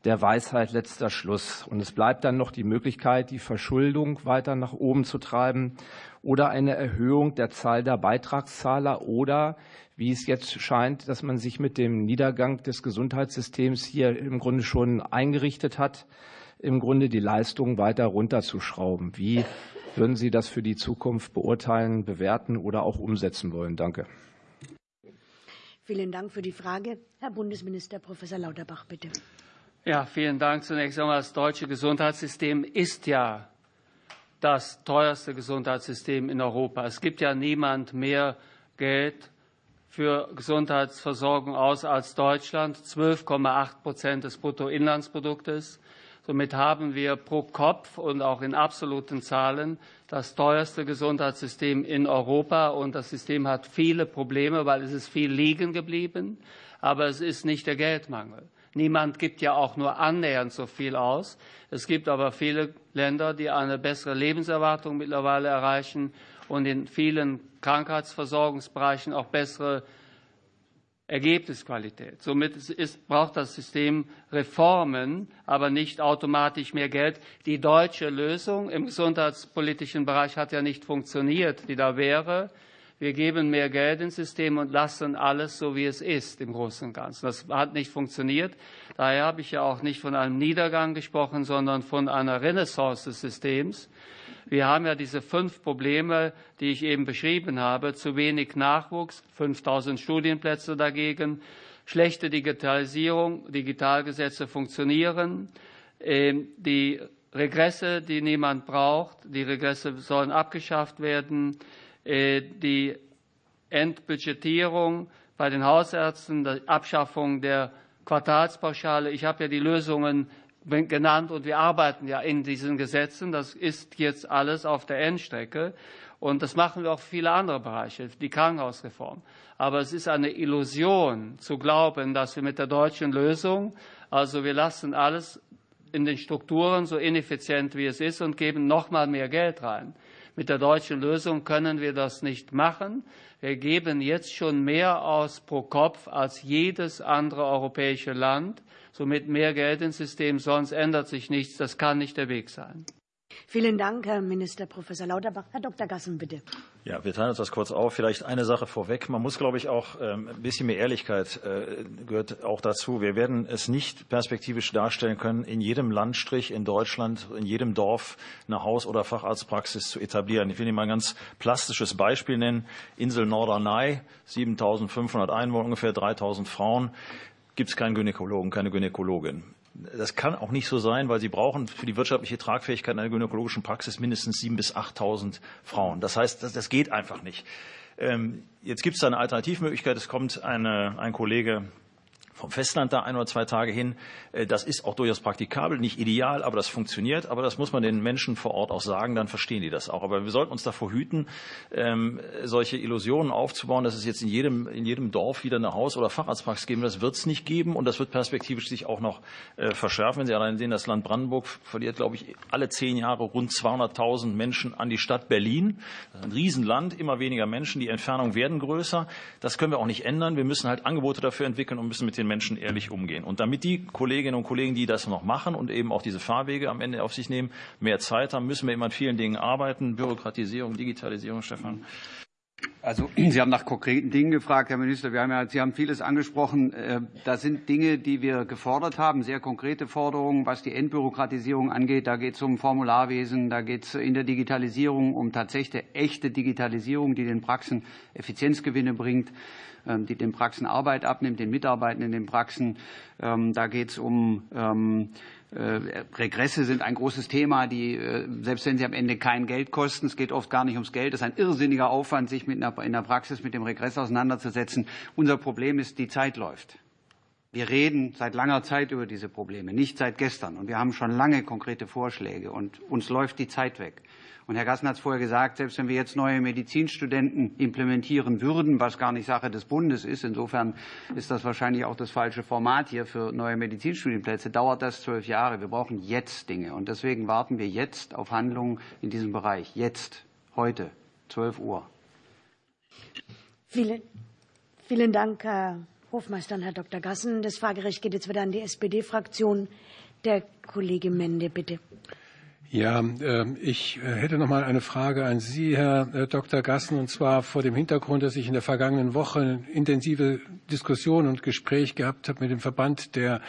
der Weisheit letzter Schluss. Und es bleibt dann noch die Möglichkeit, die Verschuldung weiter nach oben zu treiben oder eine Erhöhung der Zahl der Beitragszahler oder wie es jetzt scheint, dass man sich mit dem Niedergang des Gesundheitssystems hier im Grunde schon eingerichtet hat, im Grunde die Leistung weiter runterzuschrauben. Wie würden Sie das für die Zukunft beurteilen, bewerten oder auch umsetzen wollen? Danke. Vielen Dank für die Frage. Herr Bundesminister Professor Lauterbach, bitte. Ja, vielen Dank. Zunächst einmal, das deutsche Gesundheitssystem ist ja das teuerste Gesundheitssystem in Europa. Es gibt ja niemand mehr Geld für Gesundheitsversorgung aus als Deutschland, 12,8 Prozent des Bruttoinlandsproduktes. Somit haben wir pro Kopf und auch in absoluten Zahlen das teuerste Gesundheitssystem in Europa. Und das System hat viele Probleme, weil es ist viel liegen geblieben. Aber es ist nicht der Geldmangel. Niemand gibt ja auch nur annähernd so viel aus. Es gibt aber viele Länder, die eine bessere Lebenserwartung mittlerweile erreichen und in vielen Krankheitsversorgungsbereichen auch bessere Ergebnisqualität. Somit ist, braucht das System Reformen, aber nicht automatisch mehr Geld. Die deutsche Lösung im gesundheitspolitischen Bereich hat ja nicht funktioniert, die da wäre. Wir geben mehr Geld ins System und lassen alles so, wie es ist, im Großen und Ganzen. Das hat nicht funktioniert. Daher habe ich ja auch nicht von einem Niedergang gesprochen, sondern von einer Renaissance des Systems. Wir haben ja diese fünf Probleme, die ich eben beschrieben habe. Zu wenig Nachwuchs, 5000 Studienplätze dagegen, schlechte Digitalisierung, Digitalgesetze funktionieren, ähm, die Regresse, die niemand braucht, die Regresse sollen abgeschafft werden, die Entbudgetierung bei den Hausärzten, die Abschaffung der Quartalspauschale. Ich habe ja die Lösungen genannt und wir arbeiten ja in diesen Gesetzen. Das ist jetzt alles auf der Endstrecke. Und das machen wir auch für viele andere Bereiche, die Krankenhausreform. Aber es ist eine Illusion zu glauben, dass wir mit der deutschen Lösung, also wir lassen alles in den Strukturen so ineffizient wie es ist und geben noch mal mehr Geld rein. Mit der deutschen Lösung können wir das nicht machen. Wir geben jetzt schon mehr aus pro Kopf als jedes andere europäische Land somit mehr Geld ins System, sonst ändert sich nichts. Das kann nicht der Weg sein. Vielen Dank, Herr Minister Professor Lauterbach. Herr Dr. Gassen, bitte. Ja, wir teilen uns das kurz auf. Vielleicht eine Sache vorweg. Man muss, glaube ich, auch ähm, ein bisschen mehr Ehrlichkeit äh, gehört auch dazu. Wir werden es nicht perspektivisch darstellen können, in jedem Landstrich in Deutschland, in jedem Dorf eine Haus- oder Facharztpraxis zu etablieren. Ich will Ihnen mal ein ganz plastisches Beispiel nennen. Insel Norderney, 7.500 Einwohner, ungefähr 3.000 Frauen. Gibt es keinen Gynäkologen, keine Gynäkologin. Das kann auch nicht so sein, weil Sie brauchen für die wirtschaftliche Tragfähigkeit einer gynäkologischen Praxis mindestens 7.000 bis 8.000 Frauen. Das heißt, das, das geht einfach nicht. Ähm, jetzt gibt es da eine Alternativmöglichkeit. Es kommt eine, ein Kollege vom Festland da ein oder zwei Tage hin. Äh, das ist auch durchaus praktikabel, nicht ideal, aber das funktioniert. Aber das muss man den Menschen vor Ort auch sagen, dann verstehen die das auch. Aber wir sollten uns davor hüten, ähm, solche Illusionen aufzubauen, dass es jetzt in jedem, in jedem Dorf wieder eine Haus- oder Facharztpraxis geben. Das wird es nicht geben und das wird perspektivisch sich auch noch äh, verschärfen. Wenn Sie allein sehen, das Land Brandenburg verliert, glaube ich, alle zehn Jahre rund 200.000 Menschen an die Stadt Berlin. Das ist ein Riesenland, immer weniger Menschen. Die Entfernungen werden größer. Das können wir auch nicht ändern. Wir müssen halt Angebote dafür entwickeln und müssen mit den Menschen ehrlich umgehen. Und damit die Kolleginnen und Kollegen, die das noch machen und eben auch diese Fahrwege am Ende auf sich nehmen, mehr Zeit haben, müssen wir immer an vielen Dingen arbeiten. Bürokratisierung, Digitalisierung, Stefan. Also Sie haben nach konkreten Dingen gefragt, Herr Minister. Wir haben ja, Sie haben vieles angesprochen. Äh, das sind Dinge, die wir gefordert haben, sehr konkrete Forderungen, was die Entbürokratisierung angeht. Da geht es um Formularwesen, da geht es in der Digitalisierung um tatsächlich echte Digitalisierung, die den Praxen Effizienzgewinne bringt. Ähm, die den Praxen Arbeit abnimmt, den Mitarbeitenden in den Praxen. Ähm, da geht es um ähm, äh, Regresse sind ein großes Thema, die, äh, selbst wenn sie am Ende kein Geld kosten, es geht oft gar nicht ums Geld, es ist ein irrsinniger Aufwand, sich mit einer, in der Praxis mit dem Regress auseinanderzusetzen. Unser Problem ist, die Zeit läuft. Wir reden seit langer Zeit über diese Probleme, nicht seit gestern. Und wir haben schon lange konkrete Vorschläge und uns läuft die Zeit weg. Und Herr Gassen hat es vorher gesagt, selbst wenn wir jetzt neue Medizinstudenten implementieren würden, was gar nicht Sache des Bundes ist, insofern ist das wahrscheinlich auch das falsche Format hier für neue Medizinstudienplätze, dauert das zwölf Jahre. Wir brauchen jetzt Dinge. Und deswegen warten wir jetzt auf Handlungen in diesem Bereich. Jetzt, heute, 12 Uhr. Vielen, vielen Dank, Herr Hofmeister und Herr Dr. Gassen. Das Fragerecht geht jetzt wieder an die SPD-Fraktion. Der Kollege Mende, bitte. Ja, ähm, ich äh, hätte noch mal eine Frage an Sie, Herr äh, Dr. Gassen, und zwar vor dem Hintergrund, dass ich in der vergangenen Woche intensive Diskussion und Gespräch gehabt habe mit dem Verband der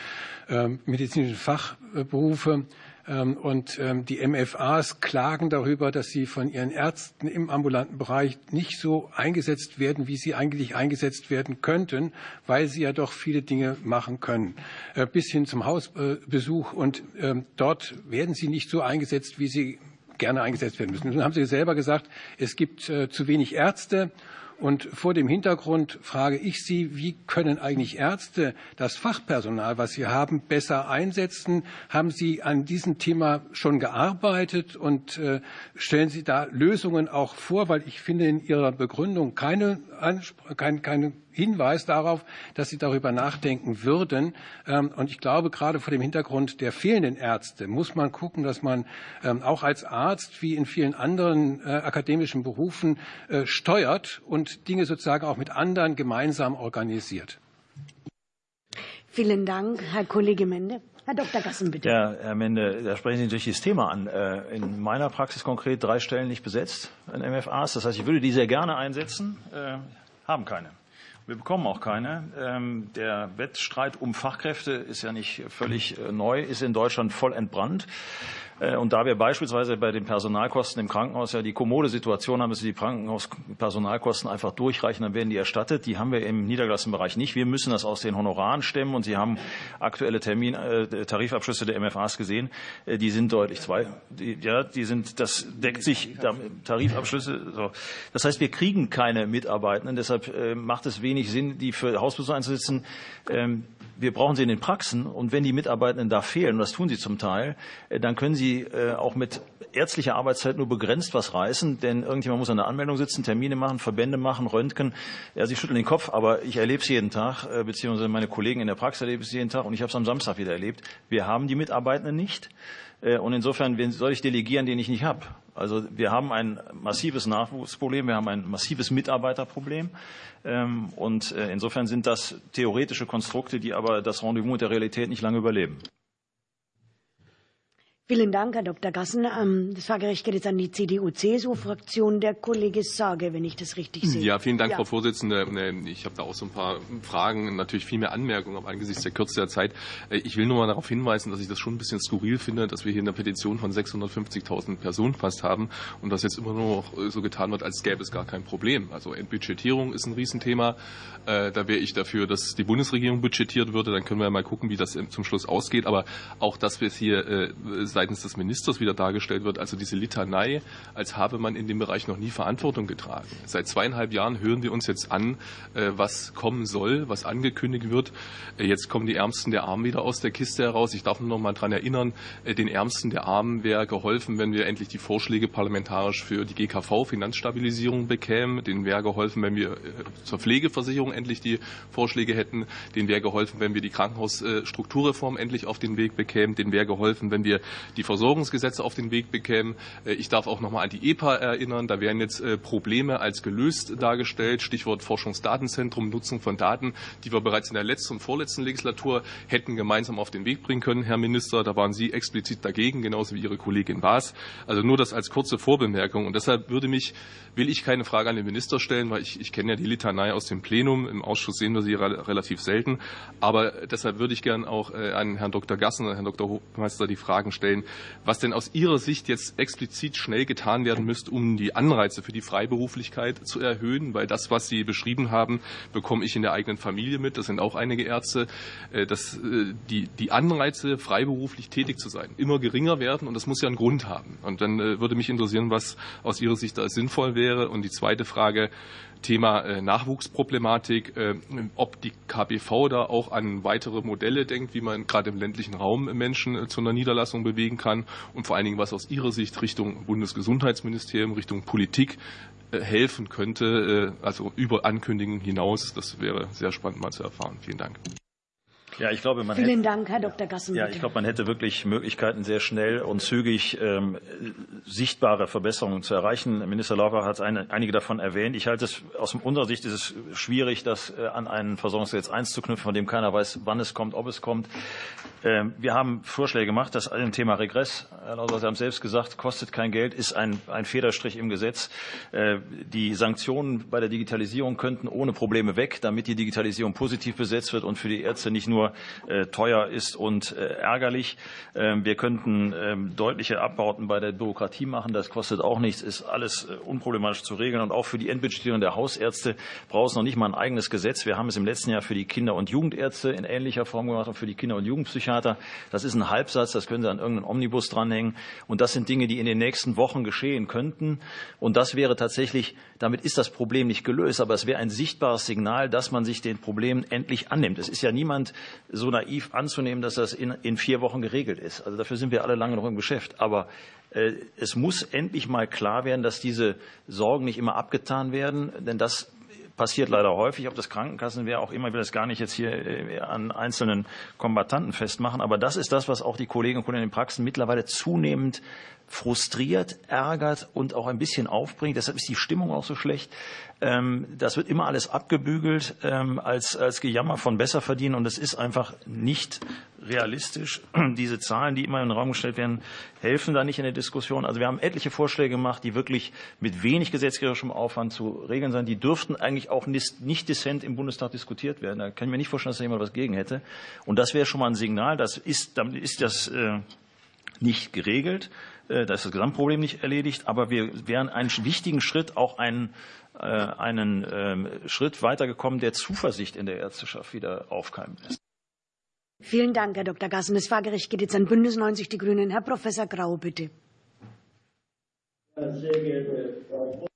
ähm, medizinischen Fachberufe und ähm, die MFAs klagen darüber, dass sie von ihren Ärzten im ambulanten Bereich nicht so eingesetzt werden, wie sie eigentlich eingesetzt werden könnten, weil sie ja doch viele Dinge machen können, äh, bis hin zum Hausbesuch. Und ähm, dort werden sie nicht so eingesetzt, wie sie gerne eingesetzt werden müssen. Nun haben Sie selber gesagt, es gibt äh, zu wenig Ärzte. Und vor dem Hintergrund frage ich Sie, wie können eigentlich Ärzte das Fachpersonal, was sie haben, besser einsetzen? Haben Sie an diesem Thema schon gearbeitet und äh, stellen Sie da Lösungen auch vor? Weil ich finde in Ihrer Begründung keine, keine, keine Hinweis darauf, dass sie darüber nachdenken würden. Ähm, und ich glaube, gerade vor dem Hintergrund der fehlenden Ärzte muss man gucken, dass man ähm, auch als Arzt wie in vielen anderen äh, akademischen Berufen äh, steuert und Dinge sozusagen auch mit anderen gemeinsam organisiert. Vielen Dank, Herr Kollege Mende. Herr Dr. Gassen, bitte. Ja, Herr Mende, da sprechen Sie natürlich das Thema an. Äh, in meiner Praxis konkret drei Stellen nicht besetzt in MFAs. Das heißt, ich würde die sehr gerne einsetzen, haben keine. Wir bekommen auch keine. Ähm, der Wettstreit um Fachkräfte ist ja nicht völlig äh, neu, ist in Deutschland voll entbrannt. Äh, und da wir beispielsweise bei den Personalkosten im Krankenhaus ja die kommode Situation haben, dass die Krankenhauspersonalkosten einfach durchreichen, dann werden die erstattet. Die haben wir im niedergelassenen Bereich nicht. Wir müssen das aus den Honoraren stemmen und Sie haben aktuelle Termin, äh, Tarifabschlüsse der MFAs gesehen. Äh, die sind deutlich zwei. Die, ja, die sind, das deckt sich, Tarifabschlüsse. So. Das heißt, wir kriegen keine Mitarbeitenden. Deshalb äh, macht es wenig Sinn, die für Hausbesuche einzusetzen. Ähm, wir brauchen sie in den Praxen und wenn die Mitarbeitenden da fehlen, und das tun sie zum Teil, dann können sie äh, auch mit ärztlicher Arbeitszeit nur begrenzt was reißen, denn irgendjemand muss an der Anmeldung sitzen, Termine machen, Verbände machen, Röntgen. Ja, Sie schütteln den Kopf, aber ich erlebe es jeden Tag, äh, beziehungsweise meine Kollegen in der Praxis erleben es jeden Tag und ich habe es am Samstag wieder erlebt. Wir haben die Mitarbeitenden nicht. Und insofern, wen soll ich delegieren, den ich nicht habe? Also wir haben ein massives Nachwuchsproblem, wir haben ein massives Mitarbeiterproblem. Ähm, und äh, insofern sind das theoretische Konstrukte, die aber das Rendezvous mit der Realität nicht lange überleben. Vielen Dank, Herr Dr. Gassen. Ähm, das Fragericht geht jetzt an die CDU-CSU-Fraktion. Der Kollege Sage, wenn ich das richtig sehe. Ja, vielen Dank, ja. Frau Vorsitzende. Ich habe da auch so ein paar Fragen, natürlich viel mehr Anmerkungen, aber angesichts der Kürze der Zeit. Äh, ich will nur mal darauf hinweisen, dass ich das schon ein bisschen skurril finde, dass wir hier eine Petition von 650.000 Personen fast haben und dass jetzt immer nur noch so getan wird, als gäbe es gar kein Problem. Also Entbudgetierung ist ein Riesenthema. Äh, da wäre ich dafür, dass die Bundesregierung budgetiert würde. Dann können wir ja mal gucken, wie das zum Schluss ausgeht. Aber auch, dass wir es hier äh, seitens des Ministers wieder dargestellt wird, also diese Litanei, als habe man in dem Bereich noch nie Verantwortung getragen. Seit zweieinhalb Jahren hören wir uns jetzt an, äh, was kommen soll, was angekündigt wird. Äh, jetzt kommen die Ärmsten der Armen wieder aus der Kiste heraus. Ich darf nur noch mal daran erinnern, den Ärmsten der Armen wäre geholfen, wenn wir endlich die Vorschläge parlamentarisch für die GKV Finanzstabilisierung bekämen. Denen wäre geholfen, wenn wir zur Pflegeversicherung endlich die Vorschläge hätten. Denen wäre geholfen, wenn wir die Krankenhausstrukturreform endlich auf den Weg bekämen. Denen wäre geholfen, wenn wir die Versorgungsgesetze auf den Weg bekämen. Äh, ich darf auch noch mal an die EPA erinnern. Da werden jetzt äh, Probleme als gelöst dargestellt. Stichwort Forschungsdatenzentrum, Nutzung von Daten, die wir bereits in der letzten und vorletzten Legislatur hätten gemeinsam auf den Weg bringen können, Herr Minister. Da waren Sie explizit dagegen, genauso wie Ihre Kollegin Baas. Also nur das als kurze Vorbemerkung. Und deshalb würde mich, will ich keine Frage an den Minister stellen, weil ich, ich kenne ja die Litanei aus dem Plenum. Im Ausschuss sehen wir sie relativ selten. Aber deshalb würde ich gern auch äh, an Herrn Dr. Gassen und Herrn Dr. Hofmeister die Fragen stellen, was denn aus Ihrer Sicht jetzt explizit schnell getan werden müsste, um die Anreize für die Freiberuflichkeit zu erhöhen. Weil das, was Sie beschrieben haben, bekomme ich in der eigenen Familie mit. Das sind auch einige Ärzte, äh, dass äh, die, die Anreize, freiberuflich tätig zu sein, immer geringer werden. Und das muss ja einen Grund haben. Und dann würde mich interessieren, was aus Ihrer Sicht da sinnvoll wäre. Und die zweite Frage, Thema äh, Nachwuchsproblematik, äh, ob die KBV da auch an weitere Modelle denkt, wie man gerade im ländlichen Raum Menschen äh, zu einer Niederlassung bewegen kann und vor allen Dingen, was aus Ihrer Sicht Richtung Bundesgesundheitsministerium, Richtung Politik helfen könnte, also über Ankündigungen hinaus. Das wäre sehr spannend mal zu erfahren. Vielen Dank. Ja, ich glaube, man Vielen hätte, Dank, Herr Dr. Gassen. Ja, ich glaube, man hätte wirklich Möglichkeiten, sehr schnell und zügig ähm, sichtbare Verbesserungen zu erreichen. Minister Lauber hat eine, einige davon erwähnt. Ich halte es aus unserer Sicht ist es schwierig, das äh, an ein Versorgungsgesetz 1 zu knüpfen, von dem keiner weiß, wann es kommt, ob es kommt. Ähm, wir haben Vorschläge gemacht. Das Thema Regress, Herr Lauser, Sie haben es selbst gesagt, kostet kein Geld, ist ein, ein Federstrich im Gesetz. Äh, die Sanktionen bei der Digitalisierung könnten ohne Probleme weg, damit die Digitalisierung positiv besetzt wird und für die Ärzte nicht nur äh, teuer ist und äh, ärgerlich. Ähm, wir könnten ähm, deutliche Abbauten bei der Bürokratie machen. Das kostet auch nichts, ist alles unproblematisch zu regeln. Und auch für die Endbudgetierung der Hausärzte braucht es noch nicht mal ein eigenes Gesetz. Wir haben es im letzten Jahr für die Kinder- und Jugendärzte in ähnlicher Form gemacht und für die Kinder- und Jugendpsychiater. Das ist ein Halbsatz, das können Sie an irgendeinen Omnibus dranhängen. Und das sind Dinge, die in den nächsten Wochen geschehen könnten. Und das wäre tatsächlich, damit ist das Problem nicht gelöst, aber es wäre ein sichtbares Signal, dass man sich den Problemen endlich annimmt. Es ist ja niemand so naiv anzunehmen, dass das in, in vier Wochen geregelt ist. Also dafür sind wir alle lange noch im Geschäft. Aber äh, es muss endlich mal klar werden, dass diese Sorgen nicht immer abgetan werden, denn das passiert leider häufig, ob das Krankenkassen wäre, auch immer, ich will das gar nicht jetzt hier äh, an einzelnen Kombattanten festmachen, aber das ist das, was auch die Kolleginnen und Kollegen in den Praxen mittlerweile zunehmend frustriert, ärgert und auch ein bisschen aufbringt. Deshalb ist die Stimmung auch so schlecht. Ähm, das wird immer alles abgebügelt ähm, als, als Gejammer von Besserverdienen und es ist einfach nicht realistisch. Diese Zahlen, die immer in den Raum gestellt werden, helfen da nicht in der Diskussion. Also wir haben etliche Vorschläge gemacht, die wirklich mit wenig gesetzgeberischem Aufwand zu regeln sind. Die dürften eigentlich auch nicht, nicht dissent im Bundestag diskutiert werden. Da kann ich mir nicht vorstellen, dass da jemand was gegen hätte. Und das wäre schon mal ein Signal. Das ist, damit ist das äh, nicht geregelt. Äh, da ist das Gesamtproblem nicht erledigt. Aber wir wären einen wichtigen Schritt, auch einen, äh, einen ähm, Schritt weitergekommen, der Zuversicht in der Ärzteschaft wieder aufkeimen lässt. Vielen Dank, Herr Dr. Gassen. Das Fahrgericht geht jetzt an Bündnis 90 Die Grünen. Herr Professor Grau, bitte. Sehr geehrte Frau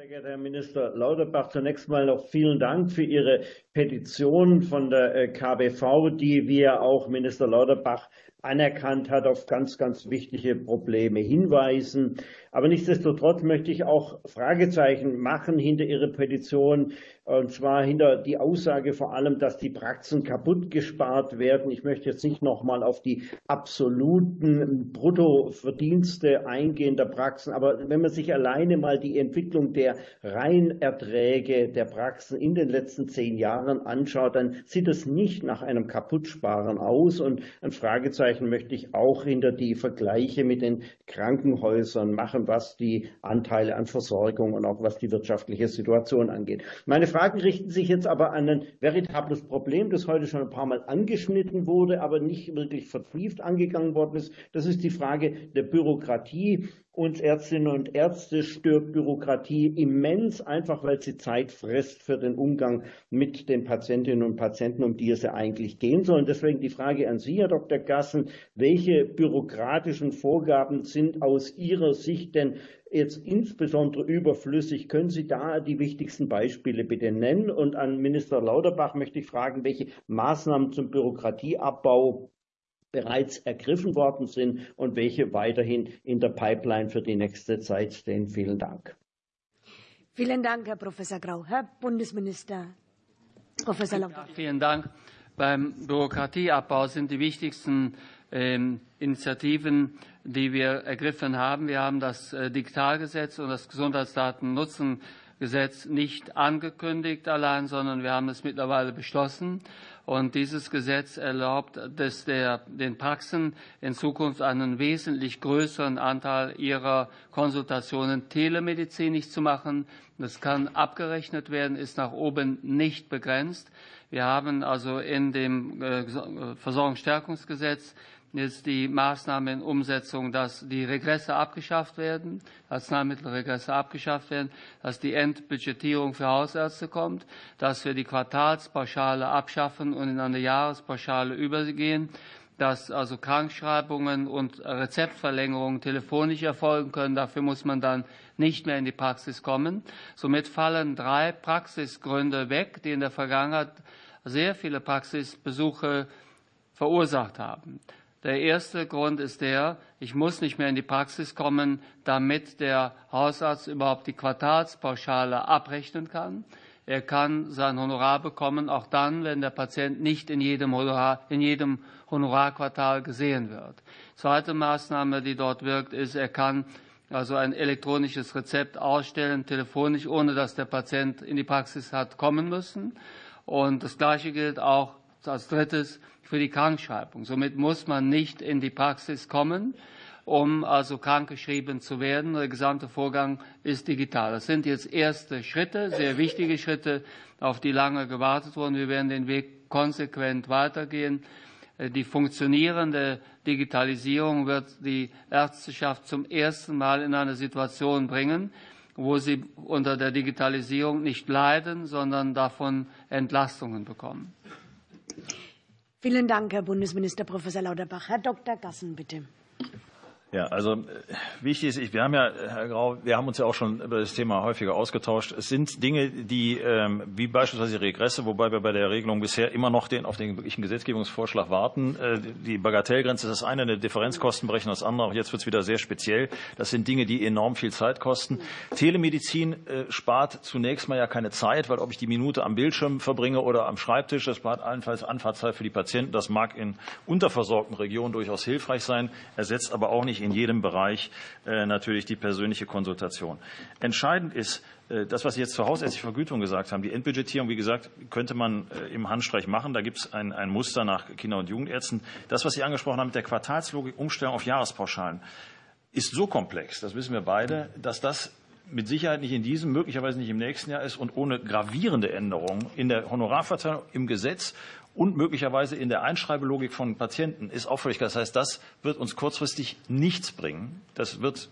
sehr geehrter Herr Minister Lauterbach, zunächst mal noch vielen Dank für Ihre Petition von der äh, KBV, die wir auch Minister Lauterbach anerkannt hat, auf ganz, ganz wichtige Probleme hinweisen. Aber nichtsdestotrotz möchte ich auch Fragezeichen machen hinter Ihrer Petition, Und zwar hinter die Aussage vor allem, dass die Praxen kaputt gespart werden. Ich möchte jetzt nicht nochmal auf die absoluten Bruttoverdienste eingehen der Praxen, aber wenn man sich alleine mal die Entwicklung der Reinerträge der Praxen in den letzten zehn Jahren anschaut, dann sieht es nicht nach einem Kaputtsparen aus. Und ein Fragezeichen möchte ich auch hinter die Vergleiche mit den Krankenhäusern machen, was die Anteile an Versorgung und auch was die wirtschaftliche Situation angeht. Meine Fragen richten sich jetzt aber an ein veritables Problem, das heute schon ein paar Mal angeschnitten wurde, aber nicht wirklich vertieft angegangen worden ist. Das ist die Frage der Bürokratie. Uns Ärztinnen und Ärzte stört Bürokratie immens, einfach weil sie Zeit frisst für den Umgang mit den Patientinnen und Patienten, um die es ja eigentlich gehen soll. Und deswegen die Frage an Sie, Herr Dr. Gassen, welche bürokratischen Vorgaben sind aus Ihrer Sicht denn jetzt insbesondere überflüssig? Können Sie da die wichtigsten Beispiele bitte nennen? Und an Minister Lauterbach möchte ich fragen, welche Maßnahmen zum Bürokratieabbau bereits ergriffen worden sind und welche weiterhin in der Pipeline für die nächste Zeit stehen. Vielen Dank. Vielen Dank, Herr Professor Grau. Herr Bundesminister Professor Lauterbach. Ja, vielen Dank. Beim Bürokratieabbau sind die wichtigsten ähm, Initiativen, die wir ergriffen haben. Wir haben das äh, Digitalgesetz und das Gesundheitsdatennutzengesetz nicht angekündigt allein, sondern wir haben es mittlerweile beschlossen. Und dieses Gesetz erlaubt dass der, den Praxen in Zukunft einen wesentlich größeren Anteil ihrer Konsultationen telemedizinisch zu machen. Das kann abgerechnet werden, ist nach oben nicht begrenzt. Wir haben also in dem äh, Versorgungsstärkungsgesetz jetzt die Maßnahme in Umsetzung, dass die Regresse abgeschafft werden, Arzneimittelregresse abgeschafft werden, dass die Endbudgetierung für Hausärzte kommt, dass wir die Quartalspauschale abschaffen und in eine Jahrespauschale übergehen, dass also Krankschreibungen und Rezeptverlängerungen telefonisch erfolgen können. Dafür muss man dann nicht mehr in die Praxis kommen. Somit fallen drei Praxisgründe weg, die in der Vergangenheit sehr viele Praxisbesuche verursacht haben. Der erste Grund ist der, ich muss nicht mehr in die Praxis kommen, damit der Hausarzt überhaupt die Quartalspauschale abrechnen kann. Er kann sein Honorar bekommen, auch dann, wenn der Patient nicht in jedem, Honorar, in jedem Honorarquartal gesehen wird. Zweite Maßnahme, die dort wirkt, ist, er kann also ein elektronisches Rezept ausstellen, telefonisch, ohne dass der Patient in die Praxis hat kommen müssen. Und das Gleiche gilt auch als drittes für die Krankschreibung. Somit muss man nicht in die Praxis kommen, um also krankgeschrieben zu werden. Der gesamte Vorgang ist digital. Das sind jetzt erste Schritte, sehr wichtige Schritte, auf die lange gewartet wurden. Wir werden den Weg konsequent weitergehen. Die funktionierende Digitalisierung wird die Ärzteschaft zum ersten Mal in eine Situation bringen, wo sie unter der Digitalisierung nicht leiden, sondern davon Entlastungen bekommen. Vielen Dank, Herr Bundesminister Professor Lauterbach. Herr Dr. Gassen, bitte. Ja, also wichtig ist, wir haben ja, Herr Grau, wir haben uns ja auch schon über das Thema häufiger ausgetauscht. Es sind Dinge, die, ähm, wie beispielsweise Regresse, wobei wir bei der Regelung bisher immer noch den, auf den wirklichen Gesetzgebungsvorschlag warten. Äh, die Bagatellgrenze ist das eine, eine Differenzkostenberechnung das andere. Auch jetzt wird es wieder sehr speziell. Das sind Dinge, die enorm viel Zeit kosten. Telemedizin äh, spart zunächst mal ja keine Zeit, weil ob ich die Minute am Bildschirm verbringe oder am Schreibtisch, das spart allenfalls Anfahrtzeit für die Patienten. Das mag in unterversorgten Regionen durchaus hilfreich sein, ersetzt aber auch nicht nicht in jedem Bereich äh, natürlich die persönliche Konsultation. Entscheidend ist, äh, das, was Sie jetzt zur hausärztlichen Vergütung gesagt haben, die Endbudgetierung, wie gesagt, könnte man äh, im Handstreich machen. Da gibt es ein, ein Muster nach Kinder- und Jugendärzten. Das, was Sie angesprochen haben mit der Quartalslogik, Umstellung auf Jahrespauschalen, ist so komplex, das wissen wir beide, dass das mit Sicherheit nicht in diesem, möglicherweise nicht im nächsten Jahr ist und ohne gravierende Änderungen in der Honorarverteilung im Gesetz und möglicherweise in der Einschreibelogik von Patienten ist auffällig. Das heißt, das wird uns kurzfristig nichts bringen. Das wird,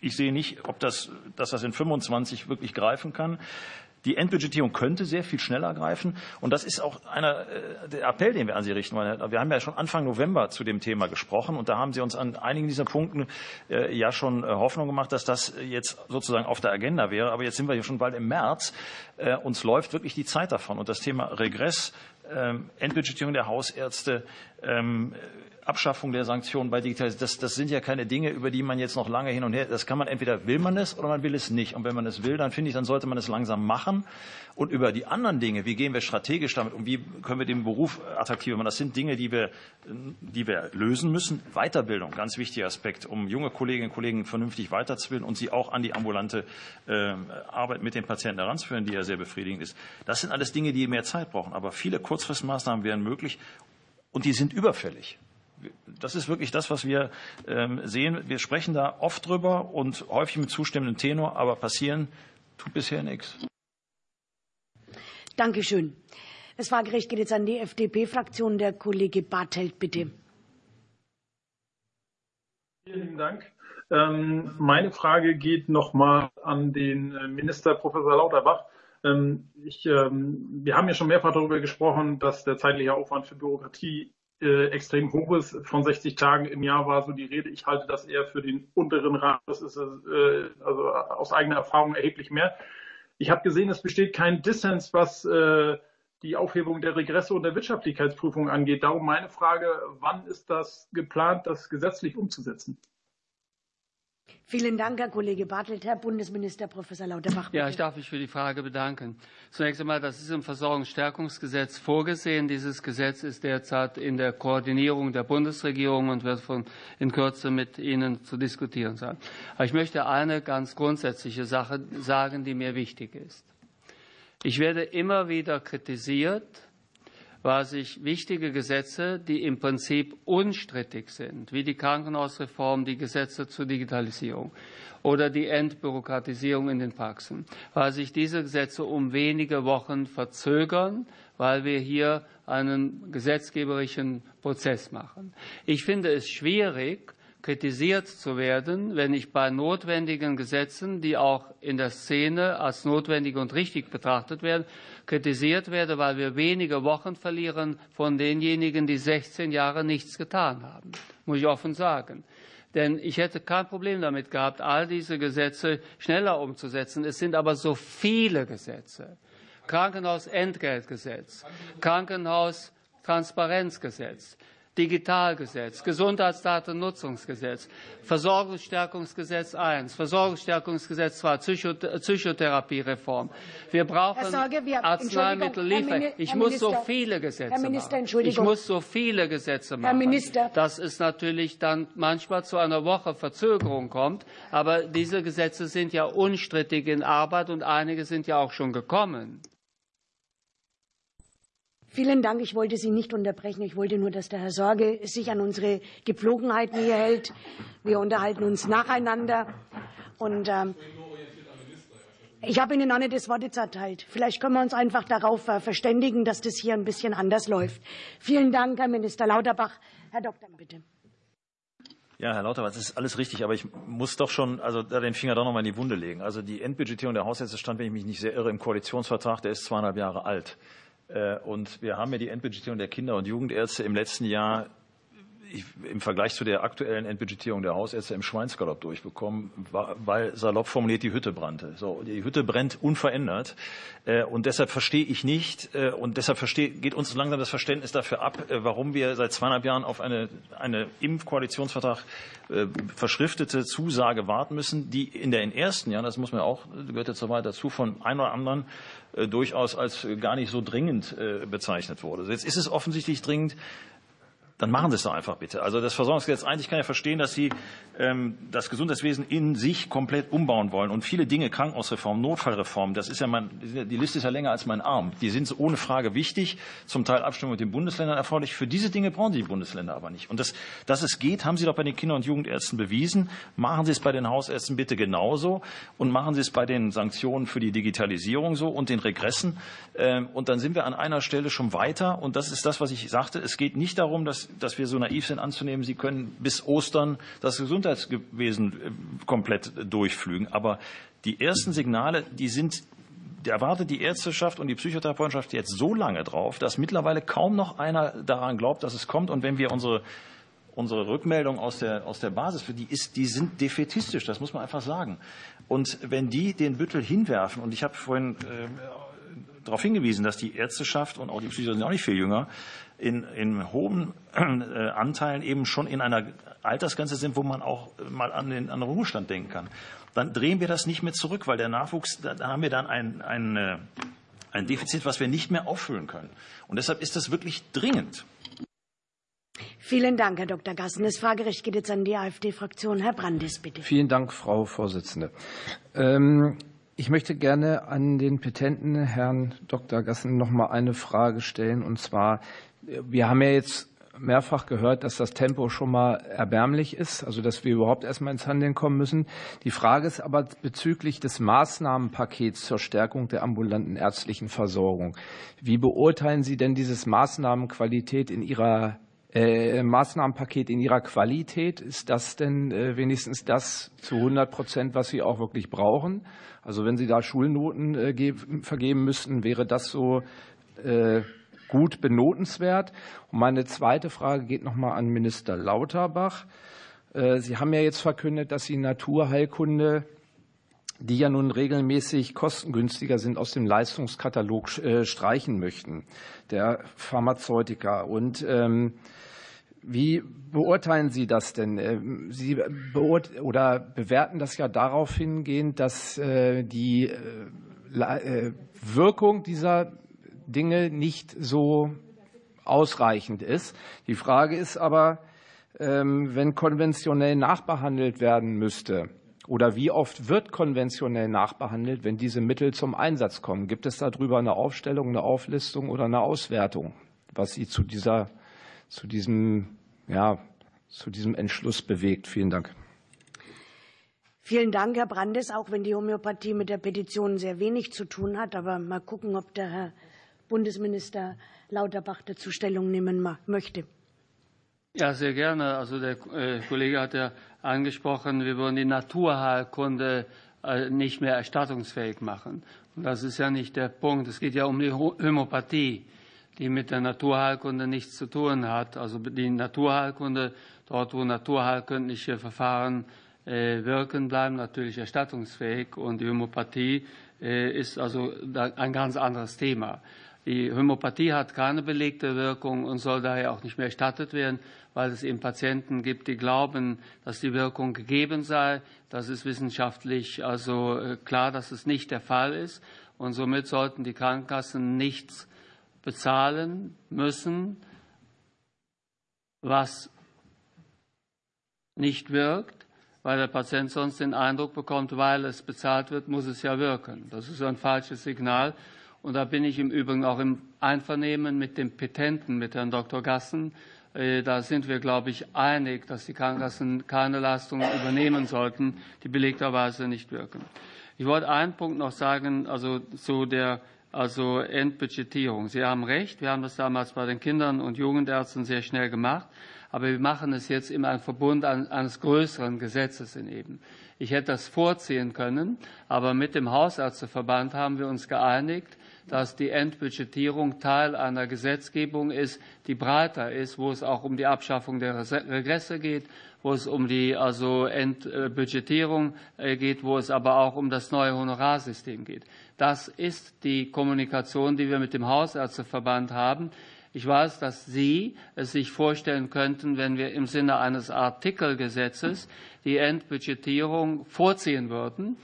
ich sehe nicht, ob das, dass das in 25 wirklich greifen kann. Die Endbudgetierung könnte sehr viel schneller greifen. Und das ist auch einer, äh, der Appell, den wir an Sie richten wollen. Wir haben ja schon Anfang November zu dem Thema gesprochen. Und da haben Sie uns an einigen dieser Punkten äh, ja schon äh, Hoffnung gemacht, dass das jetzt sozusagen auf der Agenda wäre. Aber jetzt sind wir ja schon bald im März. Uns läuft wirklich die Zeit davon. Und das Thema Regress Endbudgetierung der Hausärzte, ähm, Abschaffung der Sanktionen bei Digitalisierung, das, das sind ja keine Dinge, über die man jetzt noch lange hin und her, das kann man entweder will man es oder man will es nicht. Und wenn man es will, dann finde ich, dann sollte man es langsam machen. Und über die anderen Dinge, wie gehen wir strategisch damit um, wie können wir den Beruf attraktiver machen, das sind Dinge, die wir, die wir lösen müssen. Weiterbildung, ganz wichtiger Aspekt, um junge Kolleginnen und Kollegen vernünftig weiterzubilden und sie auch an die ambulante äh, Arbeit mit den Patienten heranzuführen, die ja sehr befriedigend ist. Das sind alles Dinge, die mehr Zeit brauchen. Aber viele Kurzfristmaßnahmen wären möglich und die sind überfällig. Das ist wirklich das, was wir ähm, sehen. Wir sprechen da oft drüber und häufig mit zustimmendem Tenor, aber passieren tut bisher nichts. Dankeschön. Das Fragerecht geht jetzt an die FDP-Fraktion. Der Kollege Bartelt, bitte. Vielen lieben Dank. Ähm, meine Frage geht nochmal an den äh, Minister Professor Lauterbach. Ähm, ich, wir haben ja schon mehrfach darüber gesprochen, dass der zeitliche Aufwand für Bürokratie äh, extrem hoch ist. Von 60 Tagen im Jahr war so die Rede. Ich halte das eher für den unteren Rahmen. Das ist äh, also aus eigener Erfahrung erheblich mehr. Ich habe gesehen, es besteht kein Dissens, was äh, die Aufhebung der Regresse und der Wirtschaftlichkeitsprüfung angeht. Darum meine Frage, wann ist das geplant, das gesetzlich umzusetzen? Vielen Dank, Herr Kollege Bartelt. Herr Bundesminister Professor Lauterbach. Bitte. Ja, ich darf mich für die Frage bedanken. Zunächst einmal, das ist im Versorgungsstärkungsgesetz vorgesehen. Dieses Gesetz ist derzeit in der Koordinierung der Bundesregierung und wird von, in Kürze mit Ihnen zu diskutieren sein. Aber ich möchte eine ganz grundsätzliche Sache sagen, die mir wichtig ist. Ich werde immer wieder kritisiert, weil sich wichtige Gesetze, die im Prinzip unstrittig sind, wie die Krankenhausreform, die Gesetze zur Digitalisierung oder die Entbürokratisierung in den Praxen, weil sich diese Gesetze um wenige Wochen verzögern, weil wir hier einen gesetzgeberischen Prozess machen. Ich finde es schwierig, kritisiert zu werden, wenn ich bei notwendigen Gesetzen, die auch in der Szene als notwendig und richtig betrachtet werden, kritisiert werde, weil wir wenige Wochen verlieren von denjenigen, die 16 Jahre nichts getan haben. Muss ich offen sagen. Denn ich hätte kein Problem damit gehabt, all diese Gesetze schneller umzusetzen. Es sind aber so viele Gesetze. Krankenhausentgeltgesetz, Krankenhaustransparenzgesetz, Digitalgesetz, Gesundheitsdatennutzungsgesetz, Versorgungsstärkungsgesetz I, Versorgungsstärkungsgesetz II, Psychotherapiereform. Wir brauchen wir, Arzneimittellieferung. Ich muss so viele Gesetze machen. Ich muss so viele Gesetze machen. Herr Minister. Dass es natürlich dann manchmal zu einer Woche Verzögerung kommt. Aber diese Gesetze sind ja unstrittig in Arbeit und einige sind ja auch schon gekommen. Vielen Dank. Ich wollte Sie nicht unterbrechen. Ich wollte nur, dass der Herr Sorge sich an unsere Gepflogenheiten hier hält. Wir unterhalten uns nacheinander. Und ähm, ich habe Ihnen noch nicht das Wort jetzt erteilt. Vielleicht können wir uns einfach darauf äh, verständigen, dass das hier ein bisschen anders läuft. Vielen Dank, Herr Minister Lauterbach. Herr Doktor, bitte. Ja, Herr Lauterbach, das ist alles richtig, aber ich muss doch schon also da den Finger doch noch mal in die Wunde legen. Also die Endbudgetierung der Haushalte stand, wenn ich mich nicht sehr irre, im Koalitionsvertrag, der ist zweieinhalb Jahre alt. Äh, und wir haben ja die Endbudgetierung der Kinder- und Jugendärzte im letzten Jahr im Vergleich zu der aktuellen Endbudgetierung der Hausärzte im Schweinsgalopp durchbekommen, weil salopp formuliert die Hütte brannte. So, die Hütte brennt unverändert. Äh, und deshalb verstehe ich nicht, äh, und deshalb verstehe, geht uns langsam das Verständnis dafür ab, warum wir seit zweieinhalb Jahren auf eine, eine im Koalitionsvertrag verschriftete Zusage warten müssen, die in den ersten Jahren, das muss man auch, gehört jetzt so weit dazu, von einem oder anderen äh, durchaus als gar nicht so dringend äh, bezeichnet wurde. Jetzt ist es offensichtlich dringend dann machen Sie es doch einfach bitte. Also das Versorgungsgesetz, eigentlich kann ich verstehen, dass Sie ähm, das Gesundheitswesen in sich komplett umbauen wollen. Und viele Dinge, Krankenhausreform, Notfallreform, das ist ja mein, die Liste ist ja länger als mein Arm. Die sind ohne Frage wichtig, zum Teil Abstimmung mit den Bundesländern erforderlich. Für diese Dinge brauchen Sie die Bundesländer aber nicht. Und das, dass es geht, haben Sie doch bei den Kinder- und Jugendärzten bewiesen. Machen Sie es bei den Hausärzten bitte genauso. Und machen Sie es bei den Sanktionen für die Digitalisierung so und den Regressen. Ähm, und dann sind wir an einer Stelle schon weiter. Und das ist das, was ich sagte. Es geht nicht darum, dass dass wir so naiv sind anzunehmen, Sie können bis Ostern das Gesundheitswesen äh, komplett durchflügen. Aber die ersten Signale, die sind da erwartet die Ärzteschaft und die Psychotherapeutenschaft jetzt so lange drauf, dass mittlerweile kaum noch einer daran glaubt, dass es kommt. Und wenn wir unsere, unsere Rückmeldung aus der, aus der Basis, die, ist, die sind defetistisch, das muss man einfach sagen. Und wenn die den Büttel hinwerfen, und ich habe vorhin äh, darauf hingewiesen, dass die Ärzteschaft und auch die Psychiater sind auch nicht viel jünger, in, in hohen äh, Anteilen eben schon in einer Altersgrenze sind, wo man auch mal an den, an den Ruhestand denken kann. Dann drehen wir das nicht mehr zurück, weil der Nachwuchs, da haben wir dann ein, ein, äh, ein Defizit, was wir nicht mehr auffüllen können. Und deshalb ist das wirklich dringend. Vielen Dank, Herr Dr. Gassen. Das Fragerecht geht jetzt an die AfD-Fraktion. Herr Brandes, bitte. Vielen Dank, Frau Vorsitzende. Ähm, ich möchte gerne an den Petenten, Herrn Dr. Gassen, noch mal eine Frage stellen. Und zwar, wir haben ja jetzt mehrfach gehört, dass das Tempo schon mal erbärmlich ist, also dass wir überhaupt erstmal ins Handeln kommen müssen. Die Frage ist aber bezüglich des Maßnahmenpakets zur Stärkung der ambulanten ärztlichen Versorgung. Wie beurteilen Sie denn dieses Maßnahmenqualität in Ihrer äh, Maßnahmenpaket in ihrer Qualität? Ist das denn äh, wenigstens das zu 100 Prozent, was Sie auch wirklich brauchen? Also wenn Sie da Schulnoten äh, vergeben müssten, wäre das so gut benotenswert. Und meine zweite Frage geht noch mal an Minister Lauterbach. Sie haben ja jetzt verkündet, dass Sie Naturheilkunde die ja nun regelmäßig kostengünstiger sind, aus dem Leistungskatalog streichen möchten, der Pharmazeutiker. Und ähm, wie beurteilen Sie das denn? Äh, Sie beurt oder bewerten das ja darauf hingehend, dass die Wirkung dieser Dinge nicht so ausreichend ist. Die Frage ist aber, ähm, wenn konventionell nachbehandelt werden müsste, oder wie oft wird konventionell nachbehandelt, wenn diese Mittel zum Einsatz kommen? Gibt es darüber eine Aufstellung, eine Auflistung oder eine Auswertung, was Sie zu dieser, zu diesem, ja, zu diesem Entschluss bewegt? Vielen Dank. Vielen Dank, Herr Brandes, auch wenn die Homöopathie mit der Petition sehr wenig zu tun hat. Aber mal gucken, ob der Herr Bundesminister Lauterbach dazu Stellung nehmen möchte. Ja, sehr gerne. Also der äh, Kollege hat ja angesprochen, wir wollen die Naturheilkunde äh, nicht mehr erstattungsfähig machen. Und das ist ja nicht der Punkt. Es geht ja um die Homöopathie, die mit der Naturheilkunde nichts zu tun hat. Also die Naturheilkunde, dort wo naturheilkundliche Verfahren äh, wirken, bleiben natürlich erstattungsfähig. Und die Homöopathie ist also ein ganz anderes Thema. Die Homöopathie hat keine belegte Wirkung und soll daher auch nicht mehr erstattet werden, weil es eben Patienten gibt, die glauben, dass die Wirkung gegeben sei. Das ist wissenschaftlich also äh, klar, dass es nicht der Fall ist. Und somit sollten die Krankenkassen nichts bezahlen müssen, was nicht wirkt, weil der Patient sonst den Eindruck bekommt, weil es bezahlt wird, muss es ja wirken. Das ist ein falsches Signal. Und da bin ich im Übrigen auch im Einvernehmen mit dem Petenten, mit Herrn Dr. Gassen. Äh, da sind wir, glaube ich, einig, dass die Krankenkassen keine Leistungen übernehmen sollten, die belegterweise nicht wirken. Ich wollte einen Punkt noch sagen, also zu der also Endbudgetierung. Sie haben recht, wir haben das damals bei den Kindern und Jugendärzten sehr schnell gemacht, aber wir machen es jetzt in einem Verbund eines größeren Gesetzes in eben. Ich hätte das vorziehen können, aber mit dem Hausärzteverband haben wir uns geeinigt, dass die Endbudgetierung Teil einer Gesetzgebung ist, die breiter ist, wo es auch um die Abschaffung der Regresse geht, wo es um die also Endbudgetierung äh, geht, wo es aber auch um das neue Honorarsystem geht. Das ist die Kommunikation, die wir mit dem Hausärzteverband haben. Ich weiß, dass Sie es sich vorstellen könnten, wenn wir im Sinne eines Artikelgesetzes die Endbudgetierung vorziehen würden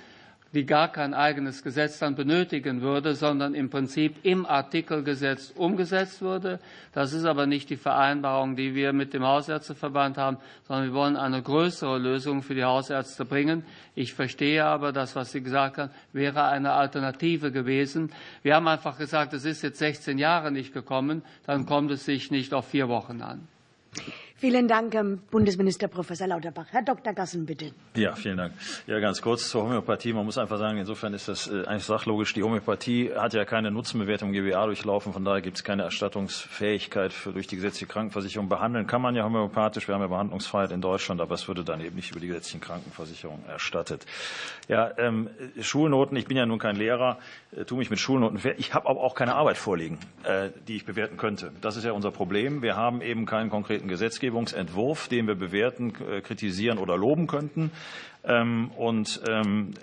die gar kein eigenes Gesetz dann benötigen würde, sondern im Prinzip im Artikelgesetz umgesetzt würde. Das ist aber nicht die Vereinbarung, die wir mit dem Hausärzteverband haben, sondern wir wollen eine größere Lösung für die Hausärzte bringen. Ich verstehe aber, das, was Sie gesagt haben, wäre eine Alternative gewesen. Wir haben einfach gesagt, es ist jetzt 16 Jahre nicht gekommen, dann kommt es sich nicht auf vier Wochen an. Vielen Dank, Herr Bundesminister Professor Lauterbach. Herr Dr. Gassen, bitte. Ja, vielen Dank. Ja, ganz kurz zur Homöopathie. Man muss einfach sagen, insofern ist das äh, eigentlich sachlogisch. Die Homöopathie hat ja keine Nutzenbewertung GWA durchlaufen. Von daher gibt es keine Erstattungsfähigkeit für, durch die gesetzliche Krankenversicherung. Behandeln kann man ja homöopathisch. Wir haben ja Behandlungsfreiheit in Deutschland, aber es würde dann eben nicht über die gesetzliche Krankenversicherung erstattet. Ja, ähm, Schulnoten. Ich bin ja nun kein Lehrer, äh, tue mich mit Schulnoten fair. Ich habe aber auch keine Arbeit vorliegen, äh, die ich bewerten könnte. Das ist ja unser Problem. Wir haben eben keinen konkreten Gesetzgeber. Gesetzgebungsentwurf, den wir bewerten, äh, kritisieren oder loben könnten. Ähm, und ähm,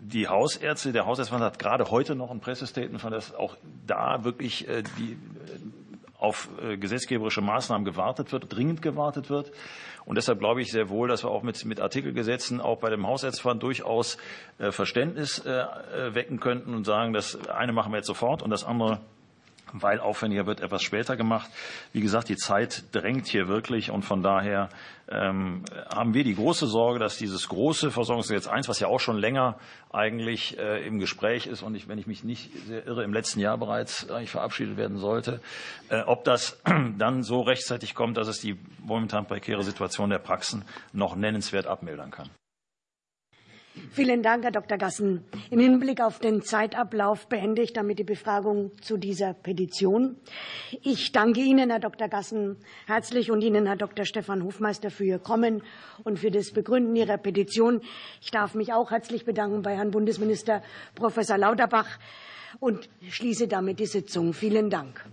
die Hausärzte, der Hausärztverband hat gerade heute noch ein Pressestatement von dass auch da wirklich die auf gesetzgeberische Maßnahmen gewartet wird, dringend gewartet wird. Und deshalb glaube ich sehr wohl, dass wir auch mit, mit Artikelgesetzen auch bei dem Hausärztverband durchaus Verständnis wecken könnten und sagen, das eine machen wir jetzt sofort und das andere weil aufwendiger wird, etwas später gemacht. Wie gesagt, die Zeit drängt hier wirklich und von daher ähm, haben wir die große Sorge, dass dieses große Versorgungsgesetz 1, was ja auch schon länger eigentlich äh, im Gespräch ist und ich, wenn ich mich nicht sehr irre, im letzten Jahr bereits eigentlich verabschiedet werden sollte, äh, ob das dann so rechtzeitig kommt, dass es die momentan prekäre Situation der Praxen noch nennenswert abmildern kann. Vielen Dank, Herr Dr. Gassen. Im Hinblick auf den Zeitablauf beende ich damit die Befragung zu dieser Petition. Ich danke Ihnen, Herr Dr. Gassen, herzlich und Ihnen, Herr Dr. Stefan Hofmeister, für Ihr Kommen und für das Begründen Ihrer Petition. Ich darf mich auch herzlich bedanken bei Herrn Bundesminister Professor Lauterbach und schließe damit die Sitzung. Vielen Dank.